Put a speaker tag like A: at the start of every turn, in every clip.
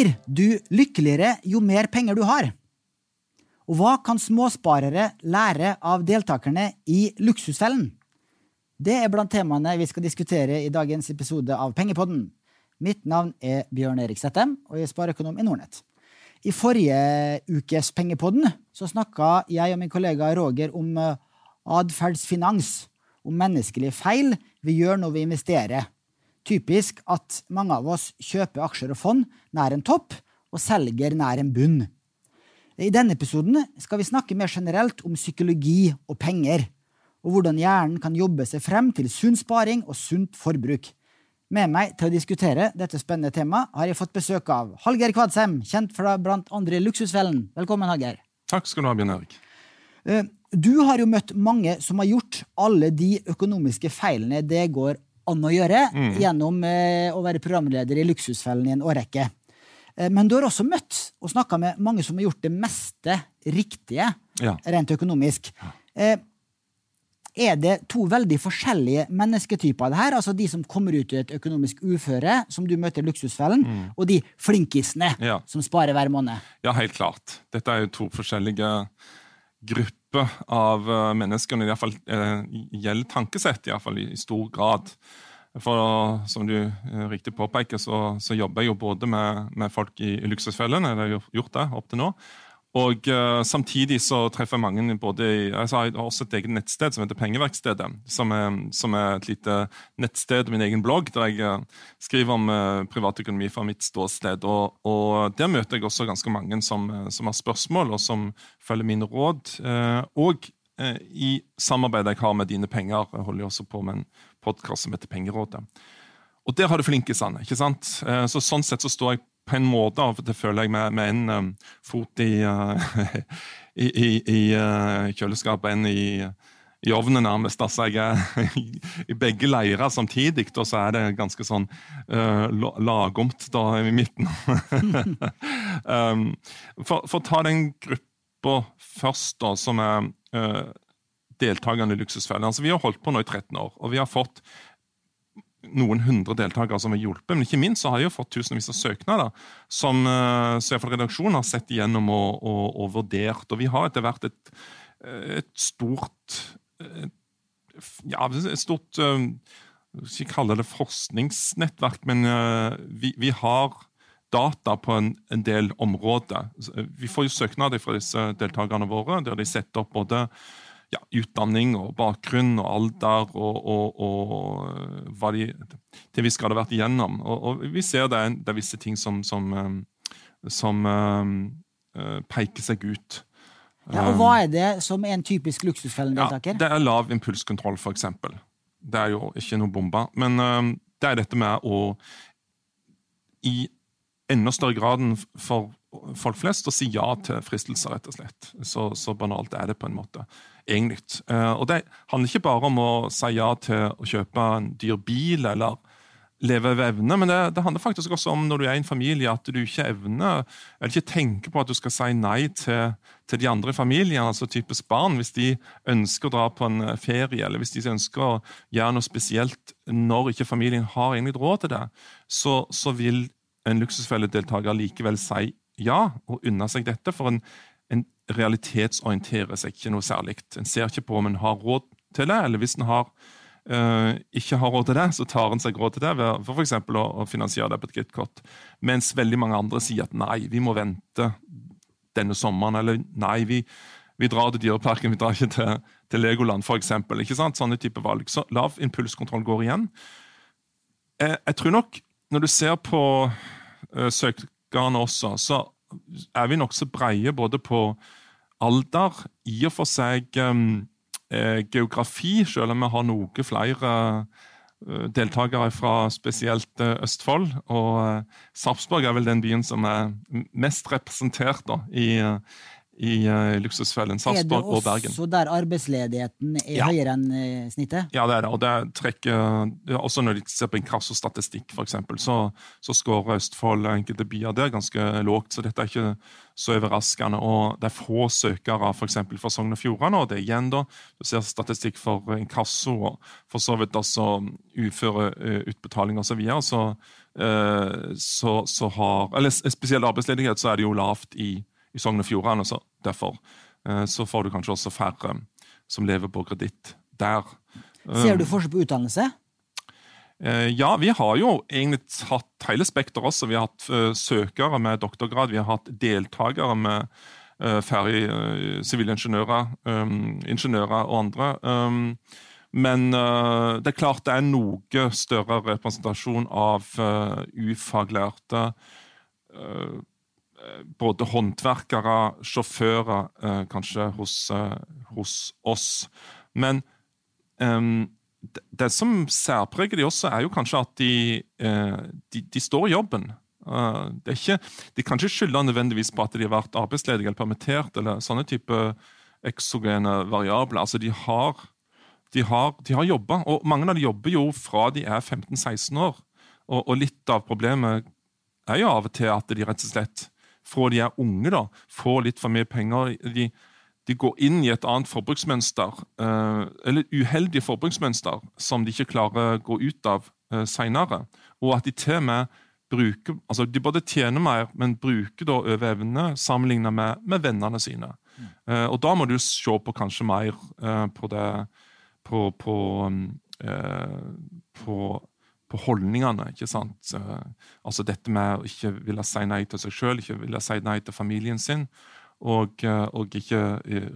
A: Blir du lykkeligere jo mer penger du har? Og hva kan småsparere lære av deltakerne i Luksusfellen? Det er blant temaene vi skal diskutere i dagens episode av Pengepodden. Mitt navn er Bjørn Erik Settem, og jeg er spareøkonom i Nordnett. I forrige ukes Pengepodden så snakka jeg og min kollega Roger om eh, atferdsfinans, om menneskelige feil vi gjør når vi investerer. Typisk at mange av oss kjøper aksjer og fond nær en topp og selger nær en bunn. I denne episoden skal vi snakke mer generelt om psykologi og penger, og hvordan hjernen kan jobbe seg frem til sunn sparing og sunt forbruk. Med meg til å diskutere dette spennende temaet har jeg fått besøk av Hallgeir Kvadsheim, kjent fra blant andre Luksusfellen. Velkommen, Hallgeir.
B: Takk skal du ha, Bjørn Erik.
A: Eh, du har jo møtt mange som har gjort alle de økonomiske feilene det går an å gjøre mm. gjennom eh, å være programleder i Luksusfellen i en årrekke. Eh, men du har også møtt og snakka med mange som har gjort det meste riktige ja. rent økonomisk. Eh, er det to veldig forskjellige mennesketyper, det her? Altså de som kommer ut i et økonomisk uføre, som du møter i Luksusfellen, mm. og de flinkisene ja. som sparer hver måned?
B: Ja, helt klart. Dette er jo to forskjellige grupper av menneskene mennesker når det iallfall uh, gjelder tankesett, iallfall i, i stor grad. For som du uh, riktig påpeker, så, så, jobber jeg jo både med, med folk i, i luksusfellene, eller gjort det opp til nå, og uh, Samtidig så treffer jeg mange både i, altså Jeg har også et eget nettsted som heter Pengeverkstedet. Som er, som er et lite nettsted og min egen blogg, der jeg uh, skriver om uh, privatøkonomi fra mitt ståsted. Og, og, Der møter jeg også ganske mange som, som har spørsmål, og som følger mine råd. og i samarbeidet jeg har med Dine Penger, jeg holder jeg også på med en podkast som heter Pengerådet. Og der har du flinkisene. ikke sant? Så Sånn sett så står jeg på en måte av det føler jeg med, med en um, fot i, uh, i, i, i uh, kjøleskapet og en i, i ovnen, nærmest. Altså, jeg er i begge leirer samtidig, og så er det ganske sånn uh, lagomt da i midten. um, for, for, å ta den gruppa først, da, som er uh, deltakerne i Luksusfellen. Altså, vi har holdt på nå i 13 år, og vi har fått noen hundre deltakere som har hjulpet. Men ikke minst så har jeg jo fått tusenvis av søknader som uh, redaksjonen har sett igjennom og, og, og, vurdert. Og vi har etter hvert et, et stort et, Ja, et stort uh, Ikke kalle det forskningsnettverk, men vi, vi, har data på en, en, del områder. Vi får jo søknader fra disse deltakerne våre, der de setter opp både ja, utdanning og bakgrunn og alder og, og, og hva de til vi skal ha vært igjennom. Og, og, vi ser det er, det er visse ting som, som, eh, som uh, peker seg ut.
A: Ja, og Hva er det som er en typisk Luksusfellen-deltaker?
B: Ja, det er lav impulskontroll, f.eks. Det er jo ikke noe bombe. Men uh, det er dette med å i enda større grad enn for folk flest å si ja til fristelser, rett og slett. Så, så banalt er det på en måte egentlig. Uh, og det handler ikke bare om å si ja til å kjøpe en dyr bil eller leve ved evne, men det, det, handler faktisk også om når du er i en familie, at du ikke evner, eller ikke tenker på at du skal si nei til, til de andre i familien, altså typisk barn. Hvis de ønsker å dra på en ferie, eller hvis de ønsker å gjøre noe spesielt når ikke familien har egentlig råd til det, så, så vil en luksusfelledeltaker likevel si ja, og unne seg dette. For en, en realitetsorienterer seg ikke noe særlig. En ser ikke på om en har råd til det, eller hvis en har, uh, ikke har råd til det, så tar en seg råd til det ved for f.eks. Å, finansiere det på et kredittkort. Mens veldig mange andre sier at nei, vi må vente denne sommeren, eller nei, vi, vi drar til Dyreparken, vi drar ikke til, til Legoland f.eks. Sånne type valg. Så lav impulskontroll går igjen. Jeg, jeg tror nok, når du ser på uh, søkerne også, så er vi nokså breie både på alder, i og for seg um, eh, geografi, selv om vi har noe flere uh, deltakere fra spesielt uh, Østfold. Og Sarpsborg er vel den byen som er mest representert da, i, i uh, luksusfellen Sarpsborg og Bergen.
A: Er det også der arbeidsledigheten er ja. høyere enn uh, snittet?
B: Ja, det er det. Og det trekker, også når de ser på inkassostatistikk, f.eks., så, så skårer Østfold enkelte byer der ganske lågt. Så dette er ikke så overraskende. Og det er få søkere f.eks. fra Sogn og Fjordane. Og det er igjen da, du ser statistikk for inkasso og for så vidt også uføreutbetaling osv. Så, videre, så, så, så har Eller spesielt arbeidsledighet, så er det jo lavt i i Sogn og Fjordane. Så derfor eh, så får du kanskje også færre som lever på kreditt der.
A: Ser du forskjell på utdannelse?
B: Eh, ja, vi har jo egentlig hatt hele spekter også. Vi har hatt søkere med doktorgrad, vi har hatt deltakere med ferdig sivilingeniører, ingeniører og andre. Men det er klart det er noe større representasjon av ufaglærte både håndverkere, sjåfører, eh, kanskje hos, eh, hos, oss. Men um, det, som særpreger de også, er jo kanskje at de, de, de står i jobben. Ikke, de kan ikke skylde nødvendigvis på at de har vært arbeidsledige eller permittert, eller sånne type eksogene variabler. Altså, de har, de har, de har jobba, og mange av dem jobber jo fra de er 15-16 år. Og, og, litt av problemet er jo av og til at de rett og slett fra de er unge, da, får litt for mye penger. De, de går inn i et annet forbruksmønster, eh, eller uheldig forbruksmønster, som de ikke klarer å gå ut av eh, seinere. Og at de til og med bruker altså De både tjener mer, men bruker da over evne sammenlignet med, med vennene sine. Mm. Og da må du se på kanskje mer eh, på det på, på, på på holdningene. ikke sant? Altså Dette med å ikke ville si nei til seg sjøl, ikke ville si nei til familien sin. Og, eh, og ikke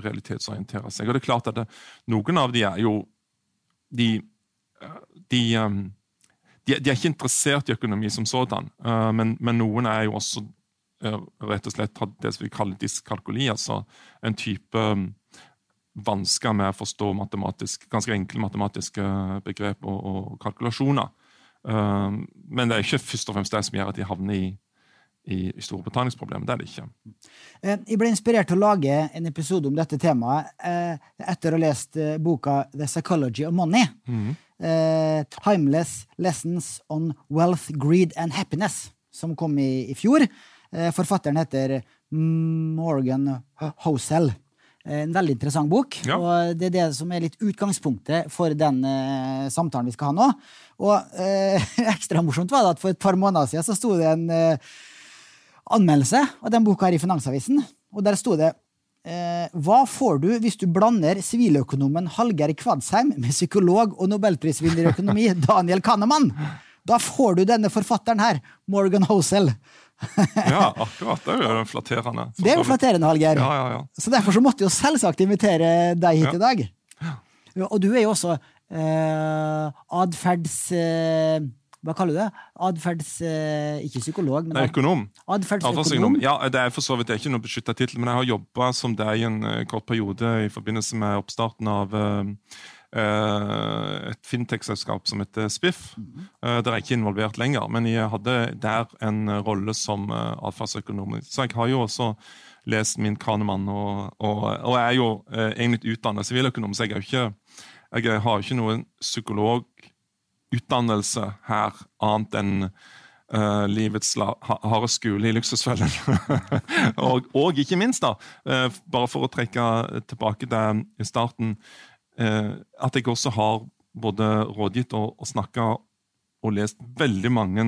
B: realitetsorientere seg. Og det er klart at det, Noen av de er jo de, eh, de, eh, de, de er ikke interessert i økonomi som sådan, men, men noen er jo også rett og slett det som vi kaller dyskalkuli, altså en type vansker med å forstå ganske enkle matematiske begrep og, og kalkulasjoner. Um, men det er ikke først og fremst det som gjør at de havner i, i, i store betalingsproblemer. Det er det ikke.
A: Eh, jeg ble inspirert til å lage en episode om dette temaet eh, etter å ha lest eh, boka The Psychology of Money. Mm. Timeless Lessons on Wealth, Greed and Happiness, som kom i, i fjor. Forfatteren heter Morgan Hosell. En veldig interessant bok. Ja. og Det er det som er litt utgangspunktet for den eh, samtalen vi skal ha nå. Og eh, ekstra morsomt var det at for et par måneder siden så sto det en eh, anmeldelse av den boka her i Finansavisen. Og der sto det hva får du hvis du blander siviløkonomen Hallgeir Kvadsheim med psykolog og nobelprisvinner i økonomi Daniel Kahneman? Da får du denne forfatteren her, Morgan Hosel.
B: ja, akkurat. Det er jo flatterende.
A: Det er jo flatterende, Hallgeir.
B: Ja, ja, ja.
A: Så derfor så måtte jeg jo selvsagt invitere deg hit i dag. Og du er jo også eh, atferds... Eh, hva kaller du det? Atferds... Eh, ikke psykolog, men
B: Nei, økonom.
A: Atferdsøkonom.
B: Ja, det er for så vidt ikke noe beskytta tittel, men jeg har jobba som det i en uh, kort periode i forbindelse med oppstarten av Eh, et fintech-selskap som heter Spiff. Mm. Der er jeg ikke involvert lenger, men jeg hadde der en rolle som eh, atferdsøkonom. Så jeg har jo også lest min Kranemann, og, og, og er jo egentlig utdannet siviløkonom, så jeg, ikke, jeg har ikke noen psykologutdannelse her, annet enn Uh, livets harde skole i luksusfellen. og, og, ikke minst, da, uh, bare for å trekke tilbake til i starten Eh, at jeg også har både rådgitt og, og snakka og lest veldig mange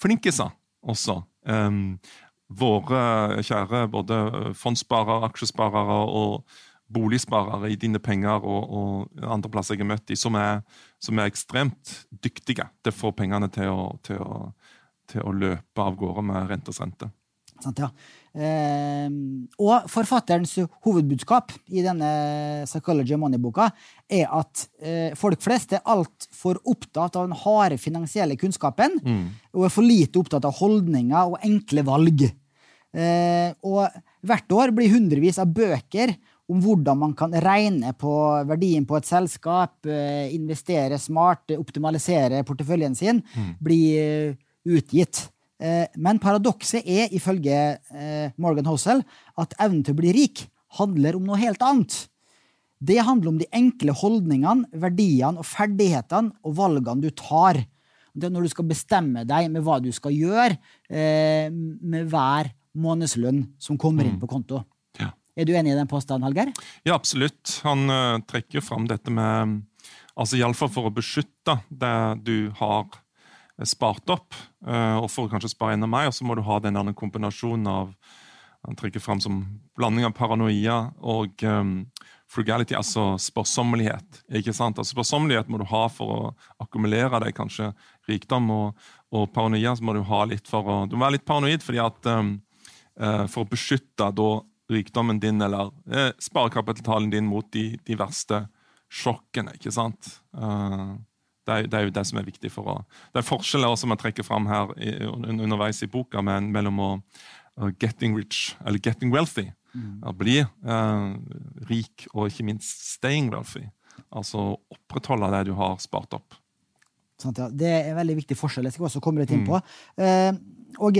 B: flinkiser også. Um, våre kjære både fondssparere, aksjesparere og boligsparere i Dine Penger og, og andre plasser jeg har møtt de, som er, som er ekstremt dyktige til å få pengene til å, til å, til å løpe av gårde med rentes rente.
A: Sant, ja. Eh, og forfatterens hovedbudskap i denne Psychology Money-boka er at eh, folk flest er altfor opptatt av den harde finansielle kunnskapen mm. og er for lite opptatt av holdninger og enkle valg. Eh, og hvert år blir hundrevis av bøker om hvordan man kan regne på verdien på et selskap, investere smart, optimalisere porteføljen sin, mm. bli utgitt. Eh, men paradokset er, ifølge eh, Morgan Hossel, at evnen til å bli rik handler om noe helt annet. Det handler om de enkle holdningene, verdiene og ferdighetene og valgene du tar. Det er når du skal bestemme deg med hva du skal gjøre eh, med hver månedslønn som kommer inn på konto.
B: Ja.
A: Er du enig i den påstanden, Hallgeir?
B: Ja, absolutt. Han trekker fram dette med altså Iallfall for å beskytte det du har spart opp, uh, og for å kanskje spare enda mer, så må du ha den der kombinasjonen av Han trekker fram som blanding av paranoia og um, frugality, altså sparsommelighet. ikke sant? Altså Sparsommelighet må du ha for å akkumulere deg kanskje rikdom, og, og paranoia så må du ha litt for å Du må være litt paranoid fordi at um, uh, for å beskytte da rikdommen din eller eh, sparekapitalen din mot de, de, verste sjokkene. ikke sant? Uh, det, er, det, er, jo det som er viktig for å Det er forskjeller som jeg trekker fram her i, underveis i boka men, mellom å uh, getting rich eller getting wealthy. Mm. Å bli uh, rik og ikke minst staying wealthy. Altså opprettholde det du har spart opp.
A: Sant, ja. Det er en veldig viktig forskjell. Jeg skal også komme litt inn på. Mm. og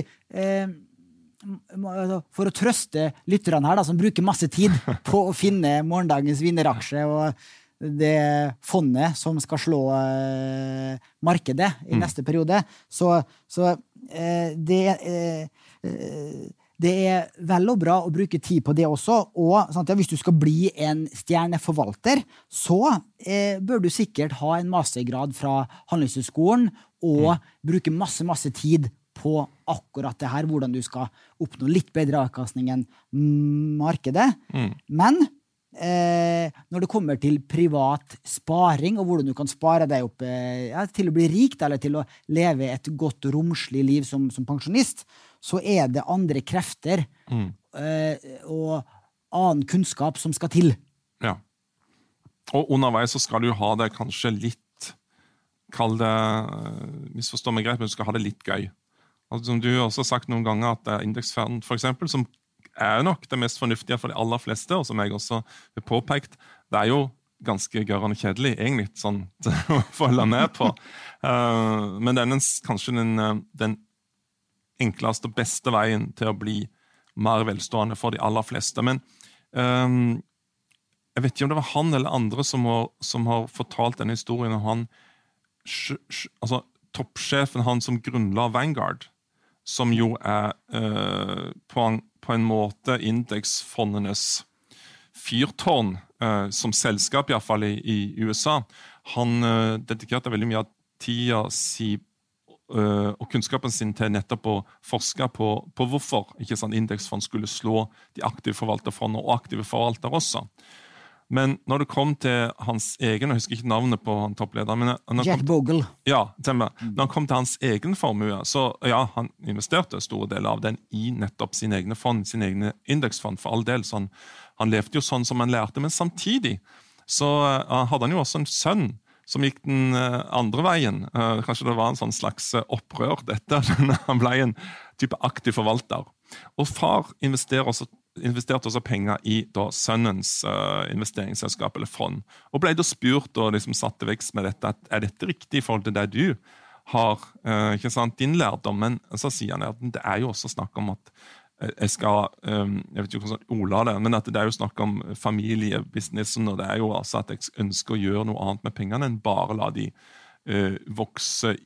A: Altså, for å trøste lytterne her, da, som bruker masse tid på å finne morgendagens vinneraksje og det fondet som skal slå uh, markedet i mm. neste periode, så, så uh, det uh, det er vel og bra å bruke tid på det også. Og sant, ja, hvis du skal bli en stjerneforvalter, så eh, bør du sikkert ha en mastergrad fra Handelshøyskolen og mm. bruke masse, masse tid på akkurat det her, hvordan du skal oppnå litt bedre avkastning enn markedet. Mm. Men eh, når det kommer til privat sparing, og hvordan du kan spare deg opp eh, ja, til å bli rik, eller til å leve et godt, romslig liv som, som pensjonist, så er det andre krefter mm. eh, og annen kunnskap som skal til.
B: Ja. Og underveis så skal du ha det kanskje litt Kall det eh, Misforstå meg greit, men du skal ha det litt gøy. Altså, som du også har sagt noen ganger, at er indeksfond, for eksempel, som er nok det mest fornuftige for de aller fleste, og som jeg også har påpekt, det er jo ganske gørrende kjedelig, egentlig, sånn å følge med på. Uh, men det er kanskje den, eh, den, enkleste og beste veien til å bli mer velstående for de aller fleste. Men um, jeg vet ikke om det var han eller andre som har, som har fortalt denne historien. og han, altså Toppsjefen, han som grunnla Vanguard, som jo er eh, på, en, på, en, måte indeksfondenes fyrtårn eh, som selskap, iallfall i, i USA. Han eh, dedikerte veldig mye av tida si eh, og kunnskapen sin til nettopp å forske på, på hvorfor ikke sant, indeksfond skulle slå de aktive forvalterfondene og aktive forvaltere også. Men når det kom til hans egen Jeg husker ikke navnet på han topplederen.
A: Jack Bogle.
B: Ja, mm. Når han kom til hans egen formue, så ja, han investerte store deler av den i nettopp sine egne fond, sine egne indeksfond, for all del. Så han, han, levde jo sånn som han lærte. Men samtidig så uh, hadde han jo også en sønn som gikk den uh, andre veien. Uh, kanskje det var en sånn slags opprør, dette. han ble en type aktiv forvalter. Og far investerer også investerte også penger i da sønnens uh, investeringsselskap eller fond. Og ble da spurt og liksom satt til vekst med dette at er dette riktig i forhold til det du har, uh, ikke sant, din lærdom. Men så sier han at det er jo også snakk om at uh, jeg skal um, jeg vet ikke hvordan Ola det, men at det er jo snakk om familiebusinessen, og det er jo altså at jeg ønsker å gjøre noe annet med pengene enn bare la de vokse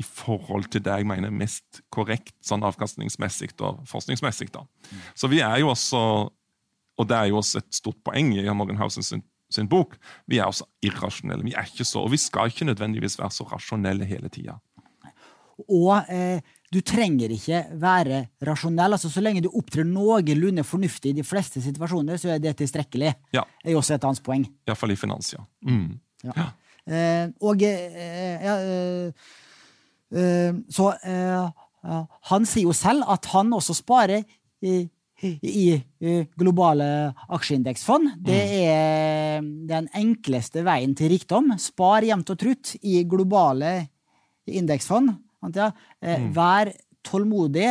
B: i forhold til det jeg mener er mest korrekt sånn avkastningsmessig og forskningsmessig. da. Mm. Så vi er jo også, og det er jo også et stort poeng i Morgenhausen sin, sin bok, vi er også irrasjonelle. Vi er ikke så, og vi skal ikke nødvendigvis være så rasjonelle hele tida.
A: Og eh, du trenger ikke være rasjonell. altså Så lenge du opptrer noenlunde fornuftig i de fleste situasjoner, så er det tilstrekkelig.
B: Ja.
A: er jo også et annet poeng.
B: Iallfall i finans, ja. Mm.
A: ja. ja. Eh, og eh, ja, Eh, så eh, han sier jo selv at han også sparer i, i, i globale aksjeindeksfond. Det mm. er den enkleste veien til rikdom. Spar jevnt og trutt i globale indeksfond. Eh, mm. Vær tålmodig.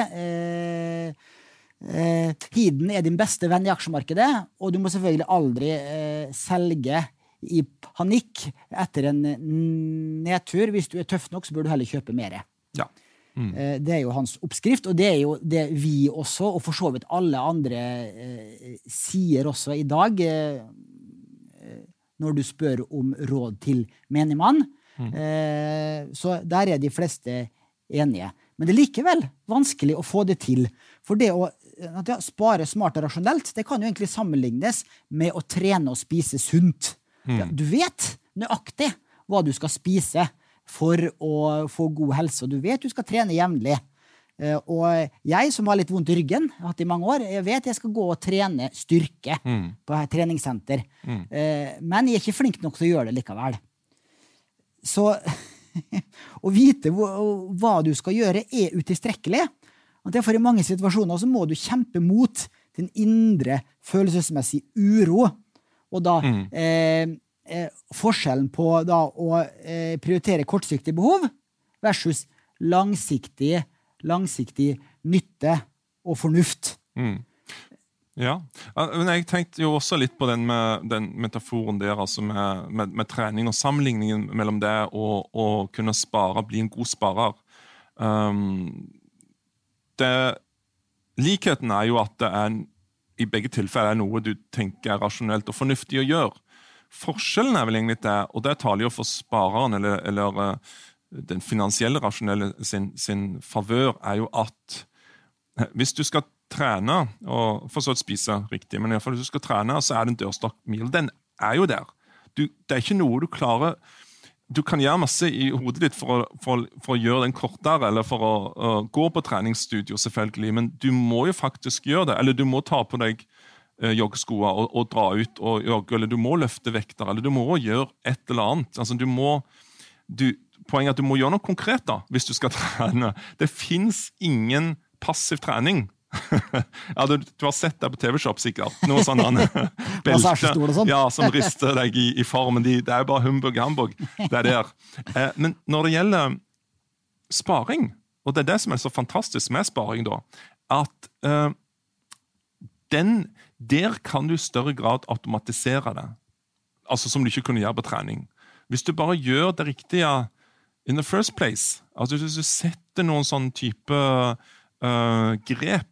A: Tiden er din beste venn i aksjemarkedet, og du må selvfølgelig aldri selge i panikk etter en nedtur. Hvis du er tøff nok, så bør du heller kjøpe mer.
B: Ja.
A: Mm. Det er jo hans oppskrift, og det er jo det vi også, og for så vidt alle andre, eh, sier også i dag. eh, eh, Når du spør om råd til menigmann. Eh, Så der er de fleste enige. Men det er likevel vanskelig å få det til. For det å eh, spare smart og rasjonelt det kan jo egentlig sammenlignes med å trene og spise sunt. Ja, du vet nøyaktig hva du skal spise for å få god helse, og du vet du skal trene jevnlig. Eh, Og jeg som har litt vondt i ryggen, har hatt i mange år, jeg vet jeg skal gå og trene styrke på et treningssenter. Mm. Men jeg er ikke flink nok til å gjøre det likevel. Så å vite hva, du skal gjøre, er utilstrekkelig. For derfor I mange situasjoner så må du kjempe mot din indre følelsesmessige uro. Og da eh, eh, forskjellen på da å eh, prioritere kortsiktige behov versus langsiktig, langsiktig nytte og fornuft.
B: Ja, Ja, men jeg tenkte jo også litt på den, med, den metaforen der, altså med, med, med trening og sammenligningen mellom det og å kunne spare, bli en god sparer. Um, det, likheten er jo at det er, i begge tilfeller er noe du tenker er rasjonelt og fornuftig å gjøre. Forskjellen er vel egentlig det, og det taler jo for spareren, eller, eller eh, den finansielle rasjonelle sin, sin favør, er jo at eh, hvis du skal trene, og for så vidt spise riktig, men i hvert fall hvis du skal trene, så er det en dørstokkmil. Den er jo der. Du, det er ikke noe du klarer Du kan gjøre masse i hodet ditt for å, for, for å gjøre den kortere, eller for å, å gå på treningsstudio, selvfølgelig, men du må jo faktisk gjøre det. Eller du må ta på deg eh, joggeskoa og, og dra ut og jogge, eller du må løfte vekter, eller du må gjøre et eller annet. Altså, du må, du, poenget er at du må gjøre noe konkret da, hvis du skal trene. Det fins ingen passiv trening. ja, du, du har sett det på TV-shop, sikkert. Noe sånn
A: belte sånn.
B: Ja, som rister deg i, i formen. De, det er jo bare humbug humbug. Det er der. Eh, men når det gjelder sparing, og det er det som er så fantastisk med sparing, da, at eh, den, der kan du i større grad automatisere det. Altså Som du ikke kunne gjøre på trening. Hvis du bare gjør det riktige in the first place, altså hvis du setter noen sånn type eh, grep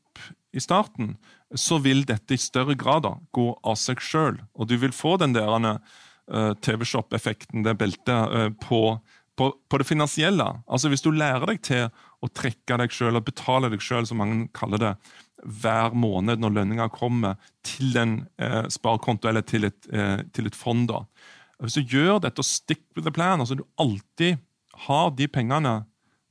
B: i starten, så vil dette i større grad da, gå av seg sjøl. Og du vil få den der uh, TV-shop-effekten, det beltet, uh, på, på, på det finansielle. Altså Hvis du lærer deg til å trekke deg sjøl og betale deg sjøl, som mange kaller det, hver måned når lønninga kommer, til en uh, sparekonto eller til et, eh, til et fond. da. Hvis du gjør dette og stick with the plan, altså du alltid har de pengene,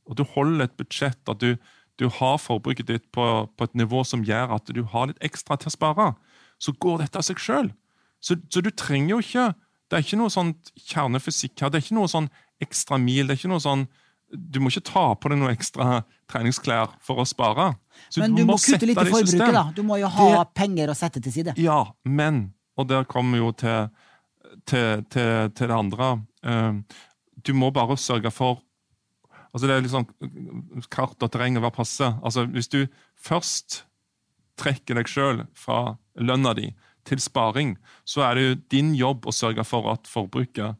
B: og du holder et budsjett, at du, du har forbruket ditt på, på et nivå som gjør at du har litt ekstra til å spare, så går dette av seg sjøl. Så, så du trenger jo ikke Det er ikke noe sånn kjernefysikk her. Det er ikke noe sånn ekstra mil. det er ikke noe sånn du må ikke ta på deg noe ekstra treningsklær for å spare. Så
A: Men du må kutte litt i forbruket,
B: system.
A: da. Du må jo ha
B: Det-
A: penger å sette til side.
B: Ja, men Og der kommer vi jo til, til, til, til det andre. Eh, Du må bare sørge for altså Det er sånn kart og terreng hva passer. Altså Hvis du først trekker deg sjøl fra lønna di til sparing, så er det jo din jobb å sørge for at forbruket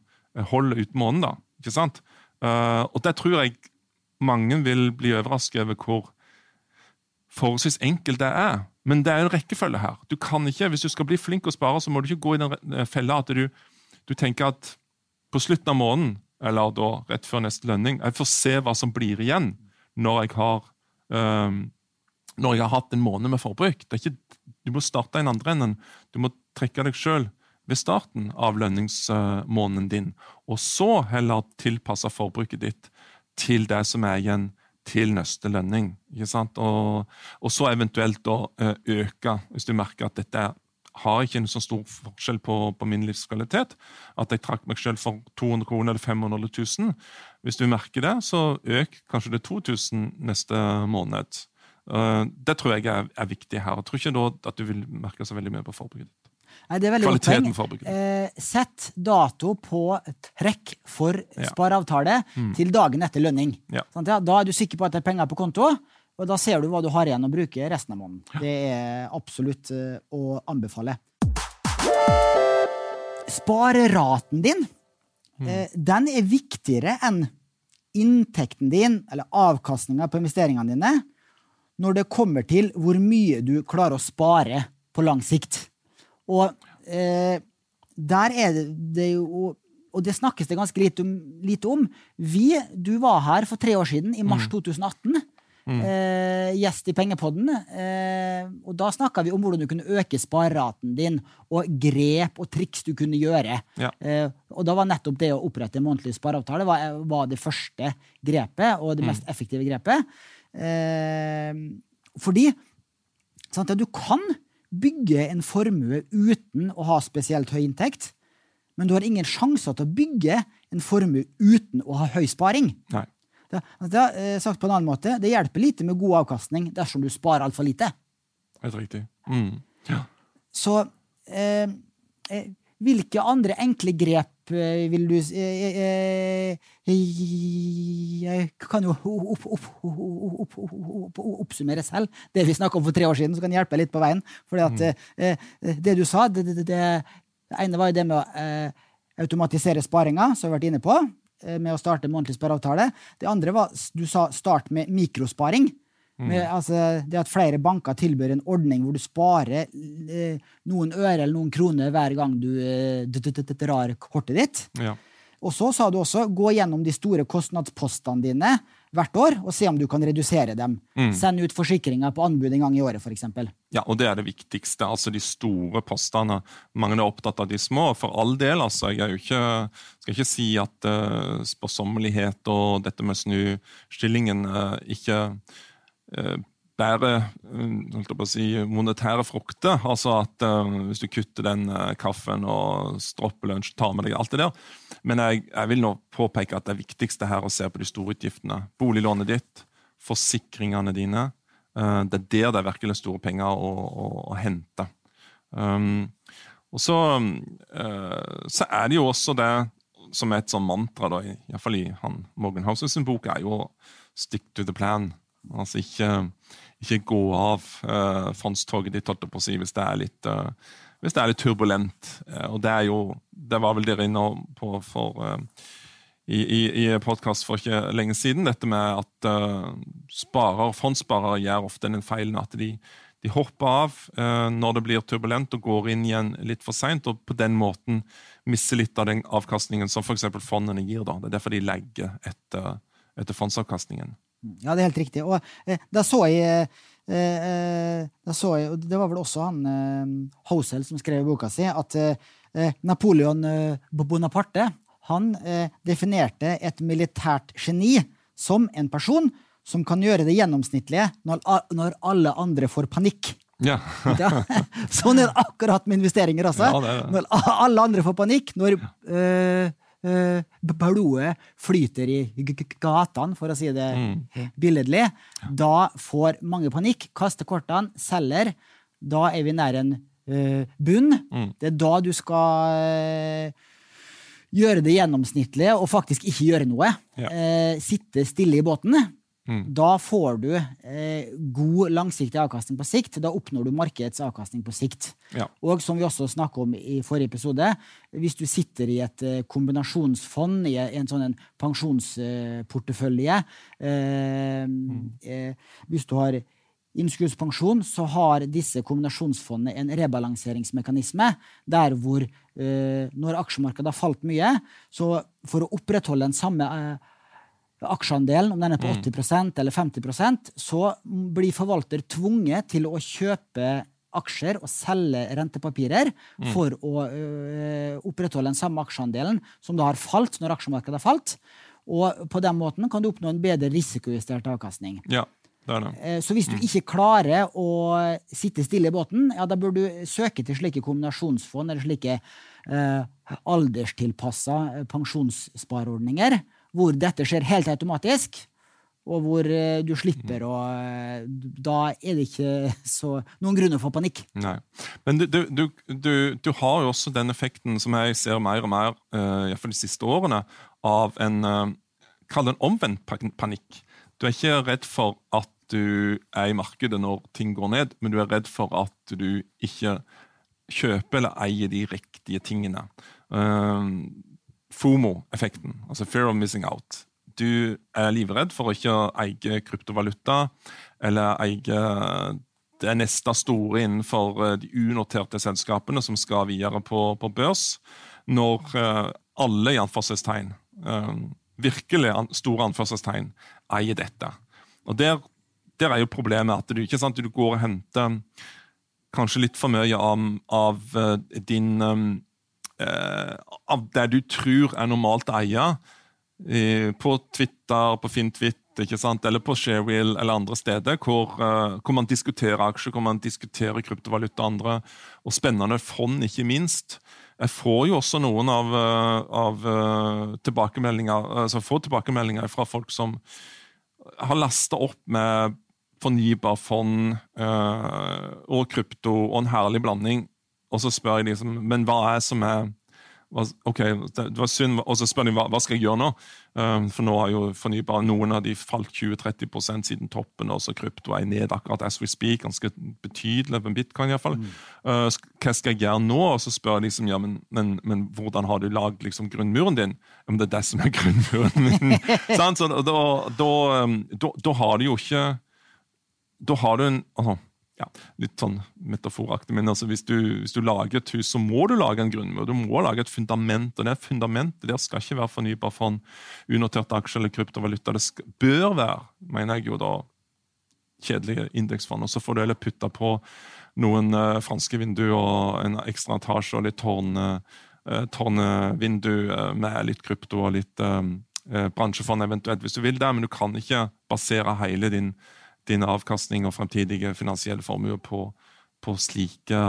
B: holder ut måneden. da, ikke sant? Eh, og det tror jeg mange vil bli overrasket over hvor forholdsvis enkelt det er. Men det er en rekkefølge her. Du kan ikke, Hvis du skal bli flink å spare, så må du ikke gå i den fella at du, du tenker at på slutten av måneden, eller da rett før neste lønning, jeg får se hva som blir igjen når jeg har um, når jeg har hatt en måned med forbruk. Er ikke, du må starte i den andre enden. Du må trekke deg sjøl ved starten av lønningsmåneden din, og så heller tilpasse forbruket ditt til det som er igjen til neste lønning. Og, og så eventuelt da eh, øke, hvis du merker at dette har ikke en så stor forskjell på, på min livskvalitet. At jeg trakk meg selv for 200 kroner eller 500 eller 1000. Hvis du merker det, så øk kanskje det 2000 neste måned. Eh, det tror jeg er, er viktig her. Jeg tror ikke da at du vil merke så veldig mye på forbruket ditt.
A: Nei, det er veldig godt
B: Kvaliteten
A: poeng.
B: forbruket.
A: Eh, sett dato på trekk for
B: Ja.
A: mm. til dagen etter lønning.
B: Ja?
A: Da er du sikker på at det er penger på konto, og da ser du hva du har igjen å bruke resten av måneden. Det er absolutt eh, å anbefale. Spareraten din, eh, den er viktigere enn inntekten din, eller avkastninga på investeringene dine, når det kommer til hvor mye du klarer å spare på lang sikt. Og eh, der er det, det jo og det snakkes det ganske lite om. Lite om. Vi, du var her for tre år siden, i mars 2018. Mm. Eh, gjest i Pengepodden. Eh, og da snakka vi om hvordan du kunne øke spareraten din, og grep og triks du kunne gjøre. Ja. Eh, og da var nettopp det å opprette en månedlig spareavtale var, var, det første grepet, og det mest mm. effektive grepet. Eh, fordi sant, du kan bygge en formue uten å ha spesielt høy inntekt, men du har ingen sjanser til å bygge en formue uten å ha høy sparing.
B: Nei.
A: Det, det eh, sagt på en annen måte, det hjelper lite med god avkastning dersom du sparer altfor lite.
B: Helt riktig. Mm. Ja.
A: Så eh, eh, hvilke andre enkle grep eh, vil du eh, Jeg kan jo opp, opp, opp, oppsummere selv det vi snakka om for tre år siden, så kan hjelpe litt på veien. For mm. det du sa, det, det, det, ene var jo det med å automatisere sparinga, som vi har vært inne på, med å starte månedlig spareavtale. Det andre var du sa start med mikrosparing. Med, altså, det at flere banker tilbyr en ordning hvor du sparer eh, noen øre eller noen kroner hver gang du eh, drar kortet ditt.
B: Ja.
A: Og så sa du også gå gjennom de store kostnadspostene dine hvert år og se om du kan redusere dem. Mm. Send ut forsikringer på anbud en gang i året, f.eks.
B: Ja, og det er det viktigste. Altså de store postene. Mange er opptatt av de små. For all del, altså. Jeg ikke, skal ikke si at uh, sparsommelighet og dette med snustillingen uh, ikke Eh, bærer eh, si, monetære frukter. Altså at uh, hvis du kutter den uh, kaffen og stropper lunsj, tar med deg alt det der. Men jeg, jeg, vil nå påpeke at det viktigste her er å se på de store utgiftene. Boliglånet ditt, forsikringene dine. Uh, det er der det er virkelig store penger å, å, å hente. Um, og så, så, er det jo også det som er et sånn mantra, da, iallfall i han Morgan Houses bok, er jo 'stick to the plan'. Altså ikke, ikke gå av uh, fondstoget ditt, holdt jeg på å si, hvis det er litt, uh, hvis det er litt turbulent. Uh, og det er jo Det var vel dere inne på for, i, i, i podkast for ikke lenge siden, dette med at sparer, fondssparere gjør ofte den feilen at de, de hopper av når det blir turbulent og går inn igjen litt for seint, og på den måten mister litt av den avkastningen som f.eks. fondene gir. Da. Det er derfor de legger etter, etter fondsavkastningen.
A: Ja, det er helt riktig. Og eh, da så jeg eh, eh, da så jeg, Det var vel også han eh, Hosel som skrev i boka si, at eh, eh Napoleon Bonaparte han definerte et militært geni som en person som kan gjøre det gjennomsnittlige når, når alle andre får panikk.
B: Ja.
A: ja. Sånn er det akkurat med investeringer også. Ja, det det. Når alle andre får panikk, når uh, blodet flyter i gatene, for å si det mm. billedlig, da får mange panikk, kaster kortene, selger. Da er vi nær en uh, bunn. Mm. Det er da du skal uh, gjøre det gjennomsnittlige og faktisk ikke gjøre noe. Ja. sitte stille i båten. Mm. Da får du eh, god langsiktig avkastning på sikt. Da oppnår du markedets avkastning på sikt.
B: Ja.
A: Og som vi også snakka om i forrige episode, hvis du sitter i et eh, kombinasjonsfond, i en sånn en pensjonsportefølje eh, mm. Eh, hvis du har innskuddspensjon, så har disse kombinasjonsfondene en rebalanseringsmekanisme der hvor eh, når aksjemarkedet har falt mye, så for å opprettholde den samme eh, aksjeandelen, om den er på 80 mm. eller 50% så blir forvalter tvunget til å kjøpe aksjer og selge rentepapirer mm. for å ø, opprettholde den samme aksjeandelen som da har falt når aksjemarkedet har falt. Og på den måten kan du oppnå en bedre risikojustert avkastning.
B: Ja, det er det.
A: Eh, så hvis du mm. ikke klarer å sitte stille i båten, ja, da bør du søke til slike kombinasjonsfond eller slike eh, alderstilpassa pensjonsspareordninger hvor dette skjer helt automatisk, og hvor uh, du slipper å uh, Da er det ikke så, noen grunner for panikk.
B: Nei. Men du, du, du, du, har jo også den effekten som jeg ser mer og mer, uh, iallfall de siste årene, av en uh, Kall det en omvendt panikk. Du er ikke redd for at du er i markedet når ting går ned, men du er redd for at du ikke kjøper eller eier de riktige tingene. Uh, FOMO-effekten, altså fear of missing out, du er livredd for å ikke eie kryptovaluta eller eie det neste store innenfor eh, de unoterte selskapene som skal videre på, på børs, når uh, alle i anførselstegn, uh, virkelig store anførselstegn, eier dette. Og der, der, er jo problemet at du, sant, du går og henter kanskje litt for mye av, av din Av det du tror er normalt å eie, på Twitter, på FinTwit, eller på Sharewheel eller andre steder, hvor, uh, hvor, man diskuterer aksjer, hvor man diskuterer kryptovaluta og andre, og spennende fond, ikke minst. Jeg får jo også noen av, av tilbakemeldinger altså får tilbakemeldinger fra folk som har lasta opp med fornybarfond og krypto og en herlig blanding, og så spør jeg liksom Men hva er som er ok, det var synd, Og så spør de hva, hva skal jeg gjøre nå? Um, for nå har jo fornybar, noen av de falt 20-30% siden toppen. og så Krypto er ned akkurat as we speak, ganske betydelig med bitcoin iallfall. Mm. Uh, hva skal jeg gjøre nå? Og så spør jeg liksom, ja, men, men, men hvordan har du lagd liksom, grunnmuren din? Ja, men det er det som er grunnmuren min. så da, da, um, da, da, har du jo ikke Da har du en altså, ja, litt sånn metaforaktig, men altså hvis, du, hvis, du, lager et hus, så må du lage en grunnmur. Du må lage et fundament, og det fundamentet der skal ikke være fornybar for en unotert aksje eller kryptovaluta. Det skal, bør være, mener jeg jo da, kjedelige indeksfond. Og så får du heller putte på noen uh, franske vinduer og en ekstra etasje og litt tårn, uh, tårnvindu uh, med litt krypto og litt bransjefond eventuelt, hvis du vil det, men du kan ikke basere hele din din avkastning og fremtidige finansielle formue på, på slike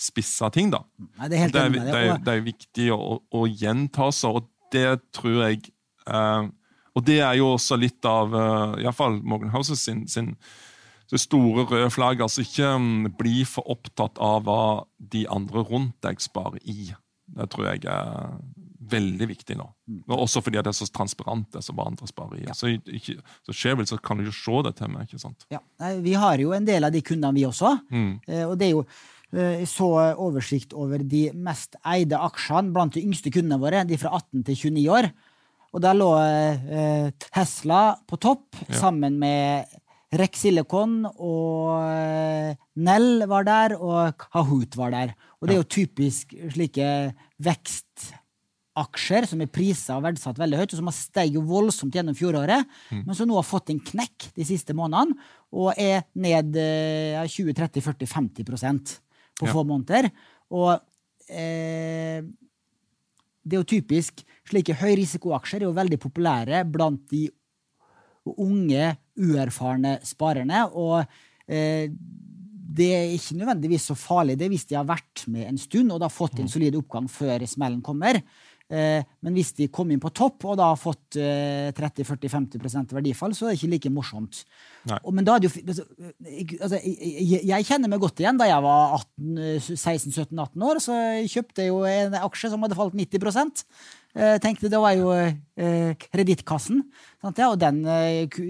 B: spissa ting. da.
A: Nei, det, er
B: det, er, det, er, det, er, viktig å, å, gjenta seg, og det tror jeg eh, Og det er jo også litt av uh, iallfall Morgan Houses sin, sin det store røde flagg. altså Ikke um, bli for opptatt av hva de andre rundt deg sparer i. Det tror jeg er veldig viktig nå. Mm. Også fordi det er så transparent, det som andre sparer i. Ja. Så, ikke, så skjer så kan du jo se det til meg. ikke sant?
A: Ja, Vi har jo en del av de kundene, vi også. Mm. Eh, og det er jo eh, så oversikt over de mest eide aksjene blant de yngste kundene våre, de fra 18 til 29 år. Og der lå eh, Tesla på topp, ja. sammen med Rex Silicon og Nell var der, og Kahoot var der. Og det er jo typisk slike vekstaksjer som er prisa og verdsatt veldig høyt, og som har steget voldsomt gjennom fjoråret, mm. men som nå har fått en knekk de siste månedene, og er ned 20, 30, 40, 50 prosent på ja. få måneder. Og eh, det er jo typisk Slike høyrisikoaksjer er jo veldig populære blant de unge, uerfarne sparerne. og eh, det er ikke nødvendigvis så farlig det hvis de har vært med en stund og da fått en mm. solid oppgang før smellen kommer. Eh, men hvis de kom inn på topp og da har fått 30-40-50% verdifall, så er det ikke like morsomt. Og, men da er det jo altså, altså jeg, jeg, kjenner meg godt igjen. Da jeg var 16-17-18 år, så kjøpte jeg jo en aksje som hadde falt 90 jeg tenkte Det var jo eh, Kredittkassen. Ja, og den eh,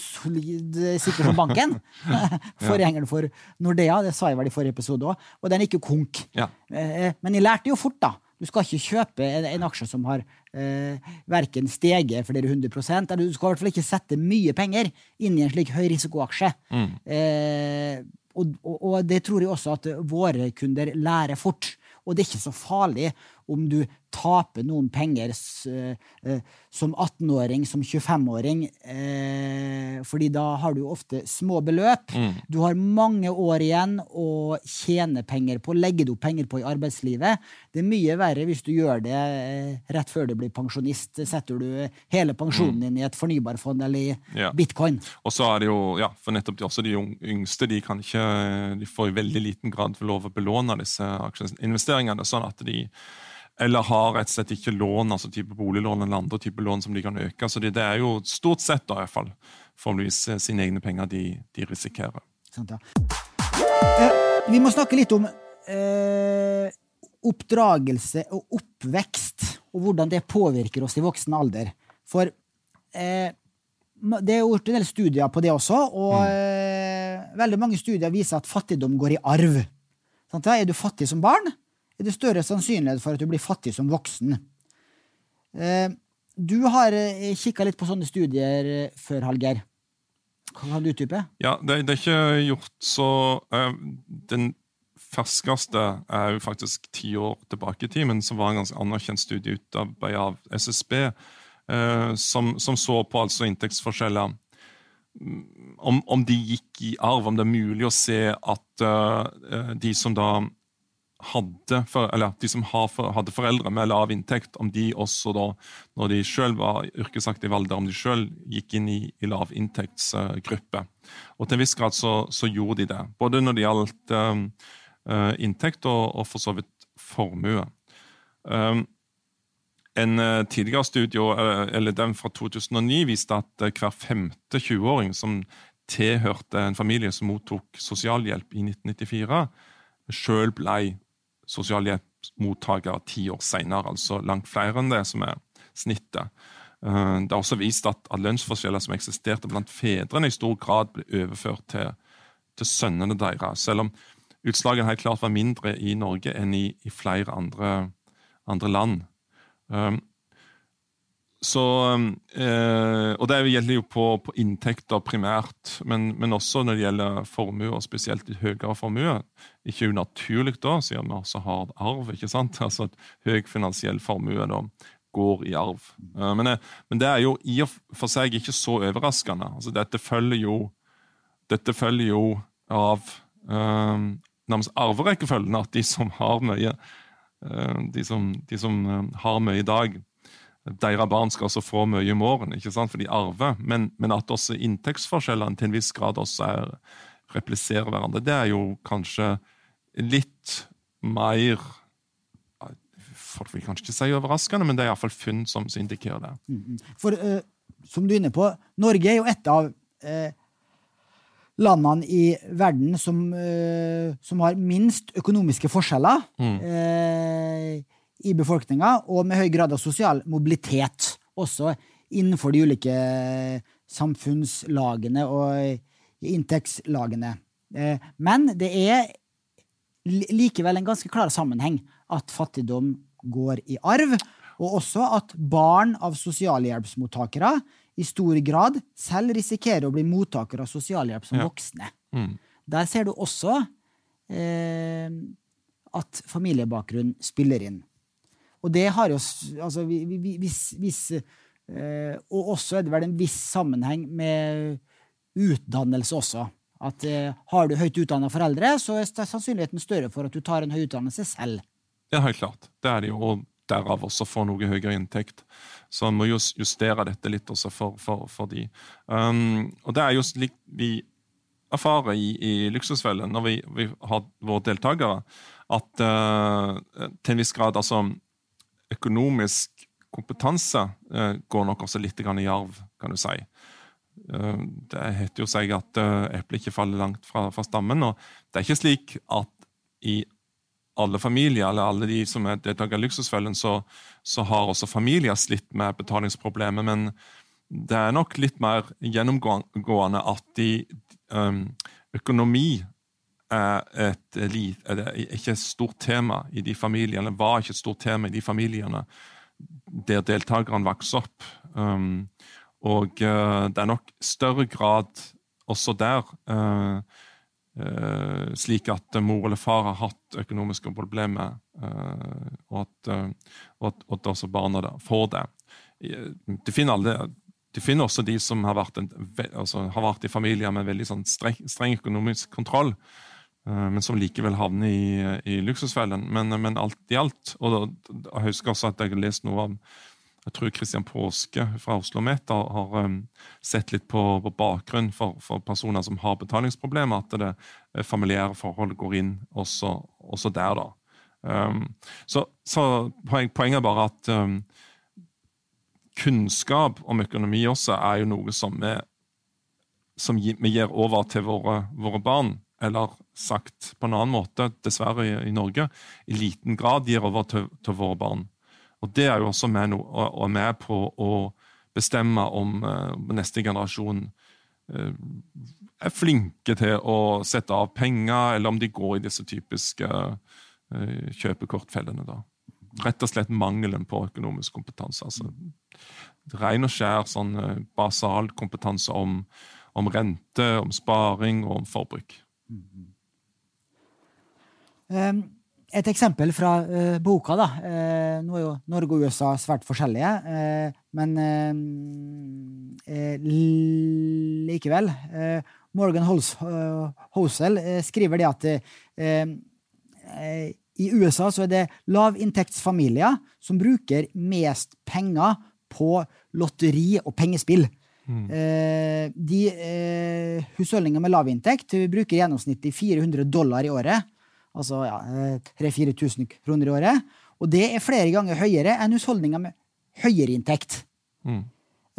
A: solid sikker som banken. Forgjengeren for Nordea, det sa jeg vel i forrige episode òg. Og den gikk jo konk. Ja. Eh, men jeg lærte jo fort, da. Du skal ikke kjøpe en, en aksje som har eh, verken steget flere hundre prosent, eller du skal i hvert fall ikke sette mye penger inn i en slik høyrisikoaksje. Mm. Eh, og, og, og, det tror jeg også at våre kunder lærer fort. Og det er ikke så farlig om du taper noen penger eh, som 18-åring, som 25-åring, eh, fordi da har du ofte små beløp. Mm. Du har mange år igjen å tjene penger på, legge opp penger på i arbeidslivet. Det er mye verre hvis du gjør det eh, rett før du blir pensjonist. Setter du hele pensjonen mm. din i et fornybarfond eller i ja. bitcoin.
B: Og så er det jo, ja, for nettopp de, også de yngste de kan ikke, de får i veldig liten grad lov å belåne disse aksjeinvesteringene, sånn at de eller har rett og slett ikke lån, altså type boliglån eller andre type lån som de kan øke. Så det, det er jo stort sett da i hvert fall formeligvis eh, sine egne penger de, de risikerer.
A: Eh, vi må snakke litt om eh, oppdragelse og oppvekst, og hvordan det påvirker oss i voksen alder. For eh, det er gjort en del studier på det også, og mm. Eh, veldig mange studier viser at fattigdom går i arv. Ja? Er du fattig som barn, er det større sannsynlighet for at du blir fattig som voksen. Eh, du har kikka litt på sånne studier før, Hallgeir. Kan du utdype?
B: Ja, det, det, er ikke gjort så Den ferskeste er jo faktisk ti år tilbake i tid, men som var en ganske anerkjent studie utarbeidet av SSB, som, som, så på altså inntektsforskjeller om, om, de gikk i arv, om det er mulig å se at de som da hadde, for, eller de som hadde foreldre med lav inntekt, om de også da, når de selv var yrkesaktive alder, om de selv gikk inn i, i lavinntektsgruppe. Og til en viss grad så, så, gjorde de det. Både når det gjaldt um, inntekt og, og, for så vidt formue. Um, en uh, tidligere studie, eller den fra 2009, viste at hver femte 20-åring som tilhørte en familie som mottok sosialhjelp i 1994, sjøl ble sosialhjelpsmottakere ti år senere, altså langt flere enn det som er snittet. Uh, det har også vist at lønnsforskjeller som eksisterte blant fedrene, i stor grad ble overført til, til sønnene deres, selv om utslagene helt klart var mindre i Norge enn i, i flere andre, andre land. Um, så, eh, og Det gjelder jo på, på inntekter primært, men, men, også når det gjelder formue, og spesielt høyere formue. Ikke unaturlig da, siden vi også har arv. ikke sant? Altså at Høy finansiell formue da går i arv. Eh, men, eh, men, det er jo i og for seg ikke så overraskende. Altså Dette følger jo, dette følger jo av um, nærmest arverekkefølgen, at de som har mye de som, de som har mye i dag, deres barn skal også få mye i morgen, ikke sant? for de arver. Men, men at også inntektsforskjellene til en viss grad også er, repliserer hverandre, det er jo kanskje litt mer Folk vil kanskje ikke si overraskende, men det er iallfall funn som, indikerer det.
A: Mm, mm. For uh, som du er inne på, Norge er jo et av uh, landene i verden som, uh, som har minst økonomiske forskjeller mm. I befolkninga, og med høy grad av sosial mobilitet. Også innenfor de ulike samfunnslagene og inntektslagene. Uh, men det er likevel en ganske klar sammenheng at fattigdom går i arv, og også at barn av sosialhjelpsmottakere i stor grad selv risikerer å bli mottakere av sosialhjelp som ja. voksne. Mm. Der ser du også eh, at familiebakgrunn spiller inn. Og det har jo altså, hvis, hvis, eh, Og også er det vel en viss sammenheng med utdannelse også. At eh, Har du høyt utdanna foreldre, så er sannsynligheten større for at du tar en høy utdannelse selv.
B: Ja, helt klart. Det er det jo. Og derav også får noe høyere inntekt. Så man må justere dette litt også for, for, for de. Um, og det er jo slik vi erfarer i, i Luksusfellen når vi, vi, har våre deltakere, at uh, til en viss grad altså økonomisk kompetanse uh, går nok også litt i arv, kan du si. Uh, det heter jo seg at uh, eplet ikke faller langt fra, fra, stammen. og Det er ikke slik at i alle familier, eller alle de som er deltakere i Luksusfellen, så, så, har også familier slitt med betalingsproblemer. Men det er nok litt mer gjennomgående at de, økonomi et, er ikke et stort tema i de familiene, var ikke et stort tema i de familiene der deltakerne vokste opp. Um, og uh, det er nok større grad også der uh, Uh, slik at mor eller far har hatt økonomiske problemer, uh, at, uh, og, at, og, at, også barna da får det. Du finner, alle, du finner også de som har vært, en, altså, har vært i familier med veldig sånn streng, streng, økonomisk kontroll, men som likevel havner i, i luksusfellen. Men, men, alt i alt og da, Jeg husker også at jeg har lest noe om jeg tror Kristian Påske fra Oslo Met har, har um, sett litt på, på bakgrunn for, for, personer som har betalingsproblemer, at det eh, familiære forholdet går inn også, også der. da. Um, så, så poen, poenget er bare at um, kunnskap om økonomi også er jo noe som vi, som vi gir over til våre, våre, barn. Eller sagt på en annen måte, dessverre i, i Norge, i liten grad gir over til, til våre barn. Og Det er jo også med, no, og med på å bestemme om uh, neste generasjon uh, er flinke til å sette av penger, eller om de går i disse typiske uh, kjøpekortfellene. da. rett og slett mangelen på økonomisk kompetanse. altså Ren og skjær sånn basal kompetanse om, om rente, om sparing og om forbruk.
A: Um, et eksempel fra uh, boka. da. Uh, nå er jo Norge og USA svært forskjellige, men likevel. Morgan Hosel skriver det at i USA så er det lavinntektsfamilier som bruker mest penger på lotteri og pengespill. Mm. de husholdninger med lav inntekt bruker gjennomsnittlig 400 dollar i året altså ja, 3000-4000 kroner i året. Og det er flere ganger høyere enn husholdninger med høyere inntekt. Mm.